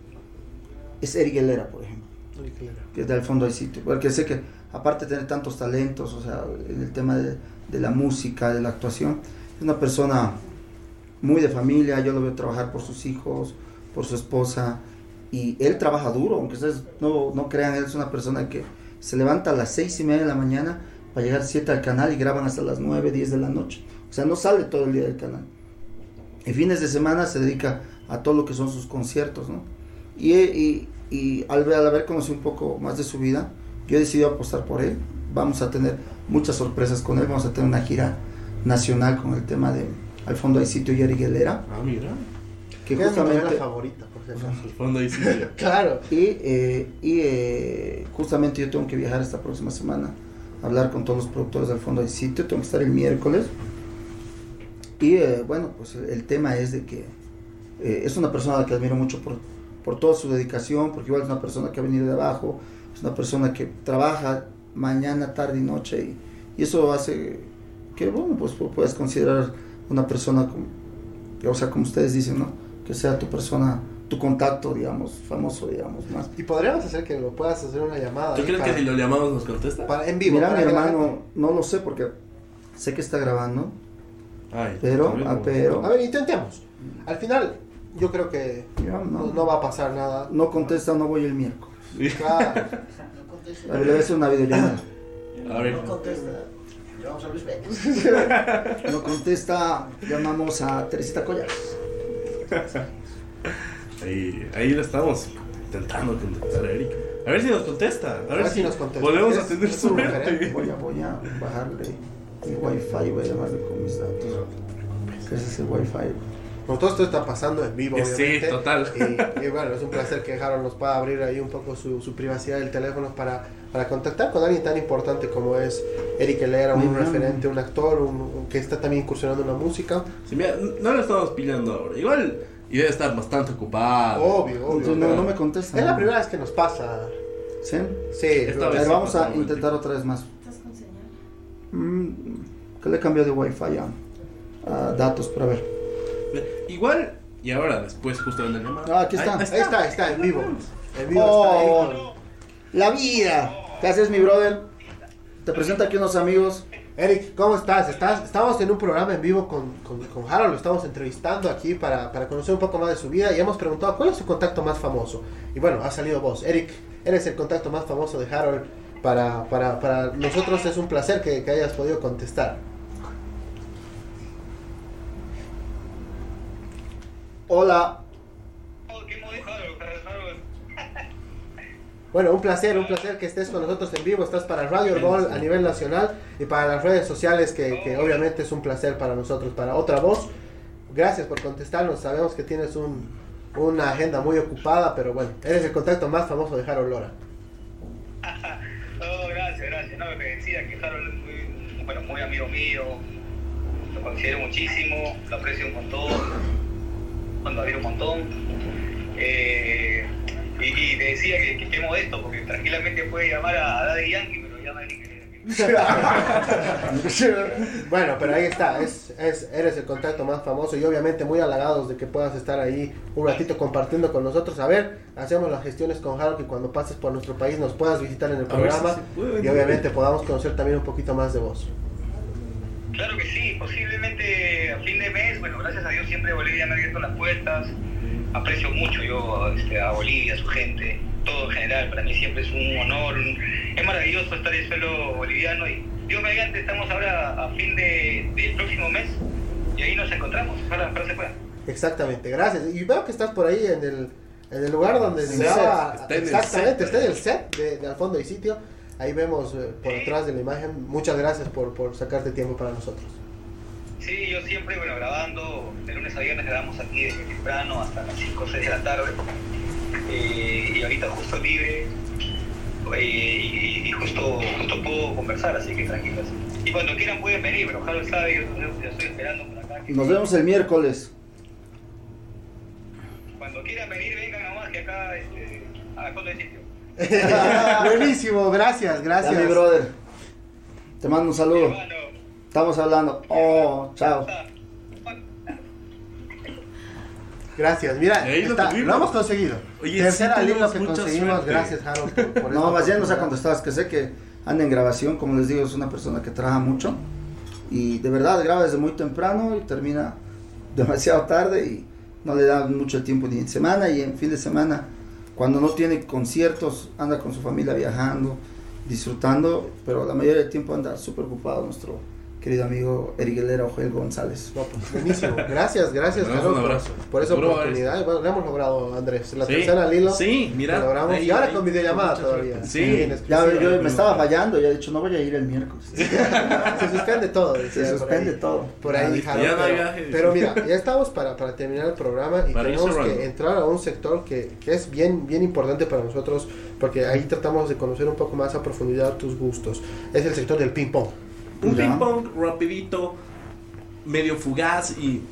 es Eric Helera, por ejemplo. Qué lindo. que es del fondo del sitio, porque sé que aparte de tener tantos talentos, o sea, en el tema de, la música, de la actuación, es una persona muy de familia, yo lo veo trabajar por sus hijos, por su esposa, y él trabaja duro, aunque ustedes no, no crean, él es una persona que se levanta a las seis y media de la mañana para llegar a 7 al canal y graban hasta las 9, 10 de la noche, o sea, no sale todo el día del canal. Y fines de semana se dedica a todo lo que son sus conciertos, ¿no? Y, y, y al, al haber conocido un poco más de su vida, yo he decidido apostar por él. Vamos a tener muchas sorpresas con él. Vamos a tener una gira nacional con el tema de Al fondo hay sitio y Eric Helera, Ah, mira. que ¿Qué es mi justamente... favorita, por acaso? Al fondo ahí sitio. Claro. Y, eh, y eh, justamente yo tengo que viajar esta próxima semana a hablar con todos los productores del fondo del sitio. Tengo que estar el miércoles. Y eh, bueno, pues el, el tema es de que eh, es una persona a la que admiro mucho por, por toda su dedicación, porque igual es una persona que ha venido de abajo, es una persona que trabaja mañana, tarde y noche, y, y eso hace que, bueno, pues pu- puedes considerar una persona, como, o sea, como ustedes dicen, ¿no? Que sea tu persona, tu contacto, digamos, famoso, digamos, más. Y podríamos hacer que lo puedas hacer una llamada. ¿Tú ahí crees que si lo llamamos nos contesta? para- en vivo? Mira, mi hermano, no lo sé porque sé que está grabando, Ay, pero, ah, no. pero, A ver, intentemos. Al final, yo creo que mira, no, no, no va a pasar nada. no contesta, no voy el miércoles. Claro. No le voy a hacer una videollamada. No contesta. Llevamos a Luis Vega. No contesta, llamamos a Teresita Collas. Ahí, ahí lo estamos intentando contactar a Eric. A ver si nos contesta. A ver, si nos contesta. Volvemos a tener es un suerte. Voy a, voy a bajarle mi wifi, voy a llamarle con mis datos. ¿Qué es ese wifi? Como todo esto está pasando en vivo, Sí, obviamente. total. Y, y bueno, es un placer que Harold nos pueda abrir ahí un poco su, su privacidad del teléfono para, para contactar con alguien tan importante como es Eric Helera, un referente, un actor, un, un- que está también incursionando en la música. Sí, mira, no lo estamos pillando ahora. Igual, y debe estar bastante ocupado. Obvio, obvio. Entonces, no, no me contesta. Es la primera vez que nos pasa. ¿Sí? Sí, Esta vez sí vamos a intentar otra vez más. ¿Estás con señal? Mm, ¿Qué le cambió de wifi a, a datos? Para ver. Igual, y ahora después, justo en el llamado. Ah, aquí está. ahí está, está en vivo. En vivo Oh. está ahí. La vida. ¿Qué haces, mi brother? te presento aquí unos amigos. Eric, ¿cómo estás? estás? Estamos en un programa en vivo con, con, con Harold, lo estamos entrevistando aquí para, para conocer un poco más de su vida y hemos preguntado cuál es su contacto más famoso. Y bueno, ha salido vos. Eric, eres el contacto más famoso de Harold. Para, para, para nosotros es un placer que, que hayas podido contestar. Hola. Bueno, un placer, un placer que estés con nosotros en vivo. Estás para Radio Ball a nivel nacional y para las redes sociales, que, que obviamente es un placer para nosotros, para otra voz. Gracias por contestarnos. Sabemos que tienes un, una agenda muy ocupada, pero bueno, eres el contacto más famoso de Harold Lora. No, gracias, gracias. No, me decía que Harold es muy, bueno, muy amigo mío, lo considero muchísimo, lo aprecio un montón, cuando había un montón. Eh, y, y te decía que, que, que modesto, porque tranquilamente puede llamar a Daddy Yankee, pero llama a bueno, pero ahí está, es, es, eres el contacto más famoso y obviamente muy halagados de que puedas estar ahí un ratito compartiendo con nosotros. A ver, hacemos las gestiones con Harold que cuando pases por nuestro país nos puedas visitar en el programa y obviamente podamos conocer también un poquito más de vos. Claro que sí, posiblemente a fin de mes, bueno, gracias a Dios siempre Bolivia me ha abierto las puertas, aprecio mucho yo este, a Bolivia, a su gente, todo en general, para mí siempre es un honor, un, es maravilloso estar en suelo boliviano y Dios mediante estamos ahora a fin de, del próximo mes y ahí nos encontramos, ojalá, ojalá se pueda. Exactamente, gracias. Y veo que estás por ahí en el, en el lugar donde Sí, se está en el exactamente, set. está en el set de, de al fondo y sitio. Ahí vemos eh, por detrás de la imagen. Muchas gracias por, por sacarte tiempo para nosotros. Sí, yo siempre, bueno, grabando, de lunes a viernes grabamos aquí desde temprano hasta las 5 o 6 de la tarde. Eh, y ahorita justo libre eh, y, y justo, justo puedo conversar, así que tranquilos. Y cuando quieran pueden venir, pero Harold sabe, yo, yo- yo estoy esperando por acá. que- Nos vemos el miércoles. Cuando quieran venir, vengan nomás, que acá, este, a fondo de sitio. Buenísimo, gracias, Ya, gracias. mi brother. Te mando un saludo. Hermano, Estamos hablando. Oh, chao. Gracias, mira, lo está- lo hemos conseguido. Oye, Tercera sí línea que conseguimos, suerte. gracias Harold. por- por No, más bien nos ha contestado. Es que sé que anda en grabación. Como les digo, es una persona que trabaja mucho. Y de verdad graba desde muy temprano y termina demasiado tarde. Y no le da mucho tiempo ni en semana. Y en fin de semana, cuando no tiene conciertos, anda con su familia viajando, disfrutando. Pero la mayoría del tiempo anda súper ocupado nuestro querido amigo Eric Ojel González. No, pues, buenísimo. Gracias, gracias un por- abrazo. por, esa Seguro oportunidad. Bueno, lo hemos logrado, Andrés. La Sí. tercera al hilo. Sí, mira. Lo logramos. ahí- y ahora ahí- con videollamada todavía. Sí. Ya, yo me estaba fallando. Ya he dicho, no voy a ir el miércoles. Se suspende todo. decía Se suspende todo. Por ahí, Ya pero, viaje. pero mira, ya estamos para, para terminar el programa y Para tenemos que entrar a un sector que, que es bien, bien importante para nosotros porque ahí tratamos de conocer un poco más a profundidad tus gustos. Es el sector del ping pong. Un Ya. ping pong rapidito, medio fugaz y...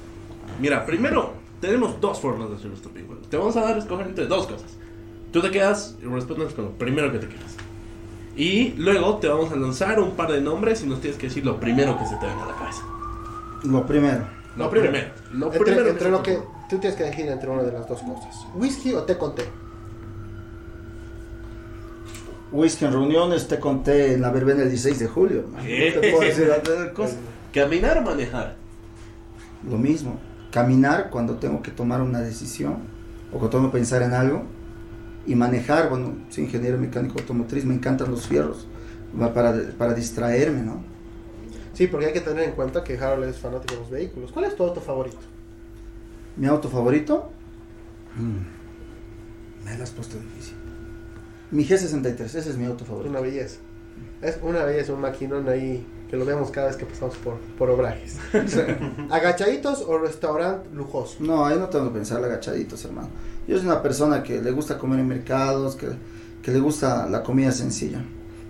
Mira, primero, tenemos dos formas de hacer nuestro ping pong. Te vamos a dar a escoger entre dos cosas. Tú te quedas y respondes con lo primero que te quieras. Y luego te vamos a lanzar un par de nombres y nos tienes que decir lo primero que se te venga a la cabeza. Lo primero. Lo Lo primero. primero. Lo Entre, primero entre lo que tú tienes que elegir entre una de las dos cosas. Whisky o té con té. Whisky en reuniones, te conté en la verbena el 16 de julio. man. No te puedo decir otra cosa. Caminar o manejar. Lo mismo. Caminar cuando tengo que tomar una decisión o cuando tengo que pensar en algo. Y manejar, bueno, soy ingeniero mecánico automotriz, me encantan los fierros. va Para, para distraerme, ¿no? Sí, porque hay que tener en cuenta que Harold es fanático de los vehículos. ¿Cuál es tu auto favorito? Mi auto favorito. mm, Me la has puesto difícil. Mi G63, ese es mi auto favorito. Una belleza. Es una belleza, un maquinón ahí que lo vemos cada vez que pasamos por, por obrajes. ¿Agachaditos o restaurante lujoso? No, ahí no tengo que pensar agachaditos, hermano. Yo soy una persona que le gusta comer en mercados, que, que le gusta la comida sencilla.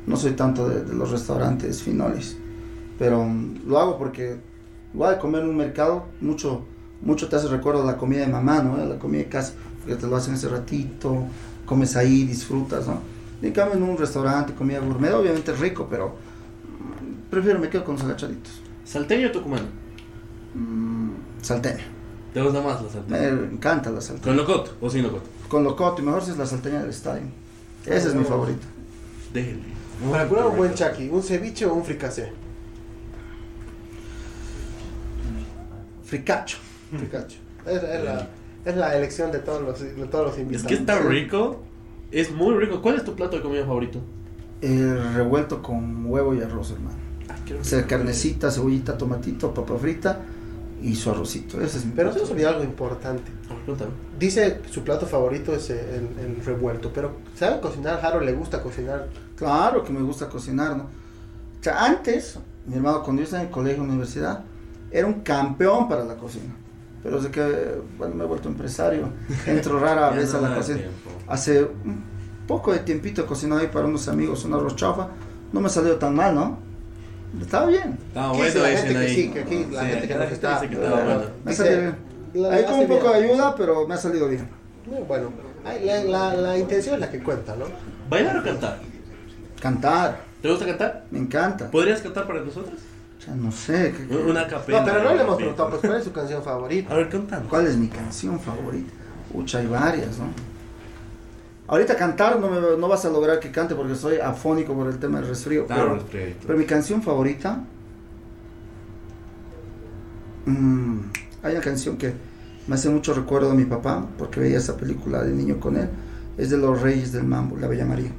No soy tanto de, de los restaurantes finoles, pero mm, lo hago porque igual comer en un mercado mucho, mucho te hace recuerdo la comida de mamá, ¿no? La comida de casa, porque te lo hacen ese ratito, comes ahí, disfrutas, ¿no? En cambio en un restaurante, comida gourmet, obviamente es rico, pero mm, prefiero me quedo con los agachaditos. ¿Salteño o tucumano? Mm, salteña. ¿Te gusta más la salteña? Me encanta la salteña. ¿Con locoto o sin locoto? Con locoto y mejor si es la salteña del estadio. Ese es mi favorito. Déjenle. Para curar un buen chaki, un ceviche o un fricasé. Fricacho. Fricacho. Es, es la, es la elección de todos los, de todos los Es invitados. que está rico. Es muy rico. ¿Cuál es tu plato de comida favorito? El revuelto con huevo y arroz, hermano. O sea, carnecita, cebollita, tomatito, papa frita y su arrocito. Ese es Pero se plato. nos olvidó algo importante. Dice que su plato favorito es el, el revuelto, pero ¿sabe cocinar? Harold le gusta cocinar. Claro que me gusta cocinar, ¿no? O sea, antes, mi hermano, cuando yo estaba en el colegio, universidad, era un campeón para la cocina. Pero desde que, bueno, me he vuelto empresario, entro rara vez no a la cocina. tiempo. Hace un poco de tiempito cocinado ahí para unos amigos un arroz chaufa. No me salió tan mal, ¿no? Estaba bien. ¿Qué bueno, dice la gente que ahí. sí, que aquí la gente que está- dice que estaba bueno. Me salió bien. con hace un poco de ayuda, pero me ha salido bien. Bueno. La, la, la intención es la que cuenta, ¿no? ¿Bailar o cantar? Cantar, ¿Te gusta cantar? me encanta. ¿Podrías cantar para nosotros? O sea, no sé, ¿qué- Una capela. No, pero no le hemos preguntado, pues, ¿cuál es su canción favorita? A ver, cantando. ¿Cuál es mi canción favorita? Ucha, hay varias, ¿no? Ahorita cantar no, me, no vas a lograr que cante porque soy afónico por el tema del resfrío. Pero, pero mi canción favorita. mm, hay una canción que me hace mucho recuerdo de mi papá porque veía esa película de niño con él. Es de los Reyes del Mambo, La Bella María.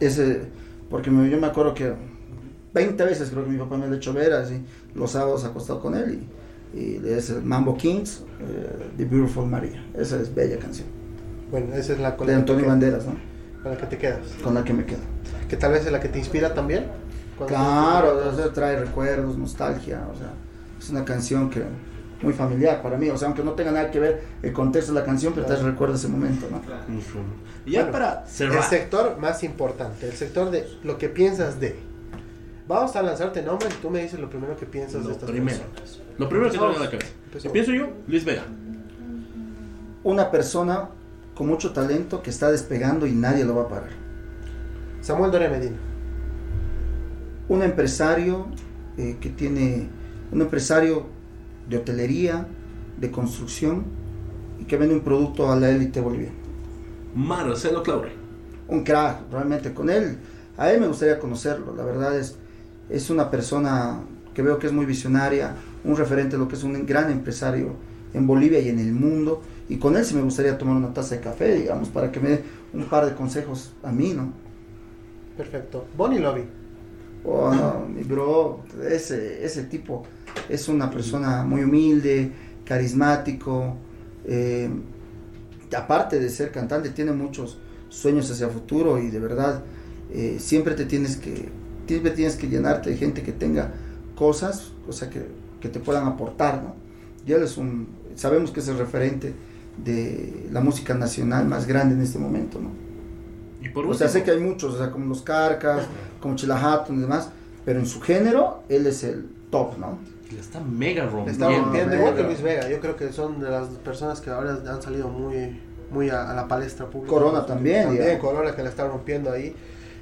Ese, porque me- yo me acuerdo que 20 veces creo que mi papá me lo ha hecho ver así, los sábados acostado con él y, y es el Mambo Kings, eh, The Beautiful Maria. Esa es bella canción. Bueno, esa es la con De la, que Antonio quedas, Banderas, ¿no? con la que te quedas. Con la que me quedo. Que tal vez es la que te inspira también. Claro, o sea, trae recuerdos, nostalgia, o sea, es una canción que muy familiar para mí, o sea, aunque no tenga nada que ver el contexto de la canción, pero te recuerda ese momento, ¿no? Y ya Bueno, para El cerrar. sector más importante, el sector de lo que piensas de. Vamos a lanzarte nombres y tú me dices lo primero que piensas de Lo estas primero. personas. Lo primero que te viene a la cabeza. Empezamos. Empiezo yo, Luis Vega. Una persona con mucho talento que está despegando y nadie lo va a parar. Samuel Doria Medina. un empresario eh, que tiene un empresario de hotelería, de construcción y que vende un producto a la élite boliviana. Marcelo Claure. Un crack, realmente con él, a él me gustaría conocerlo, la verdad es, es una persona que veo que es muy visionaria, un referente de lo que es un gran empresario en Bolivia y en el mundo, y con él sí me gustaría tomar una taza de café, digamos, para que me dé un par de consejos a mí, ¿no? Perfecto. Bonnie Lobby. Oh, no, mi bro, ese, ese tipo es una persona muy humilde, carismático, eh, aparte de ser cantante, tiene muchos sueños hacia futuro y de verdad eh, siempre te tienes que, siempre tienes que llenarte de gente que tenga cosas, o sea, que, que te puedan aportar, ¿no? Y él es un, sabemos que es el referente de la música nacional más grande en este momento, ¿no? Y por O sea, sé que hay muchos, o sea, como los Carcas, como Chilahatton y demás, pero en su género, él es el top, ¿no? Le está mega rompiendo. está rompiendo igual que. Luis Vega. Yo creo que son de las personas que ahora han salido muy, muy a, a la palestra pública. Corona también, También. Corona que la está rompiendo ahí.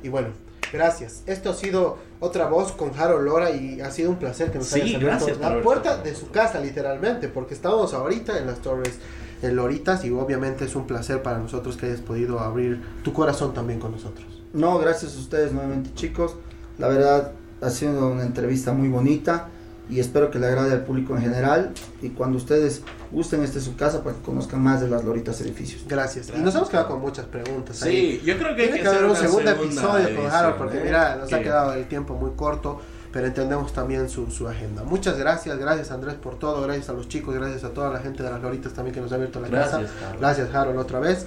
Y bueno, gracias. Esto ha sido otra voz con Harold Lora y ha sido un placer que nos Sí, hayas gracias la puerta de su casa, literalmente, porque estamos ahorita en las torres en Loritas y obviamente es un placer para nosotros que hayas podido abrir tu corazón también con nosotros. No, gracias a ustedes nuevamente, chicos. La verdad, ha sido una entrevista muy bonita y espero que le agrade al público en general. Y cuando ustedes gusten, esta es su casa para que conozcan más de las Loritas Edificios. Gracias. Y nos hemos quedado con muchas preguntas. ahí. Sí, yo creo que hay Tiene que, que haber hacer un segundo episodio con Harold porque ¿eh? mira, nos ha Que- quedado el tiempo muy corto, pero entendemos también su, su agenda. Muchas gracias, gracias Andrés por todo, gracias a los chicos, gracias a toda la gente de las Loritas también que nos ha abierto la Gracias, casa. Harold. Gracias Harold otra vez.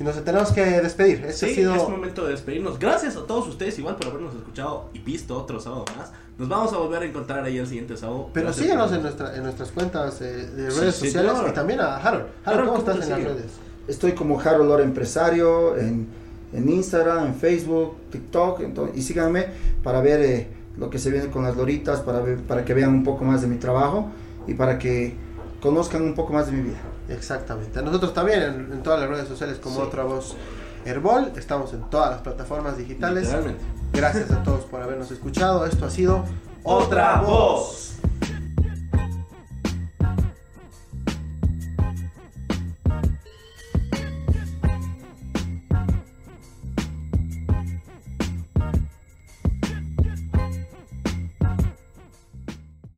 Y nos tenemos que despedir. Este Sí, ha sido es momento de despedirnos. Gracias a todos ustedes igual por habernos escuchado y visto otro sábado más. Nos vamos a volver a encontrar ahí el siguiente sábado. pero Gracias síguenos por- en, nuestra, en nuestras cuentas eh, de redes sí, sociales y también a Harold. Harold, Harold, ¿cómo ¿cómo estás en las redes? Estoy como Harold Lora Empresario en, en Instagram, en Facebook, TikTok. y síganme para ver eh, lo que se viene con las Loritas, para, ver- para que vean un poco más de mi trabajo y para que conozcan un poco más de mi vida. Exactamente. Nosotros también en, en todas las redes sociales como Sí. otra voz Herbol. Estamos en todas las plataformas digitales. Gracias a todos por habernos escuchado. Esto ha sido Otra voz.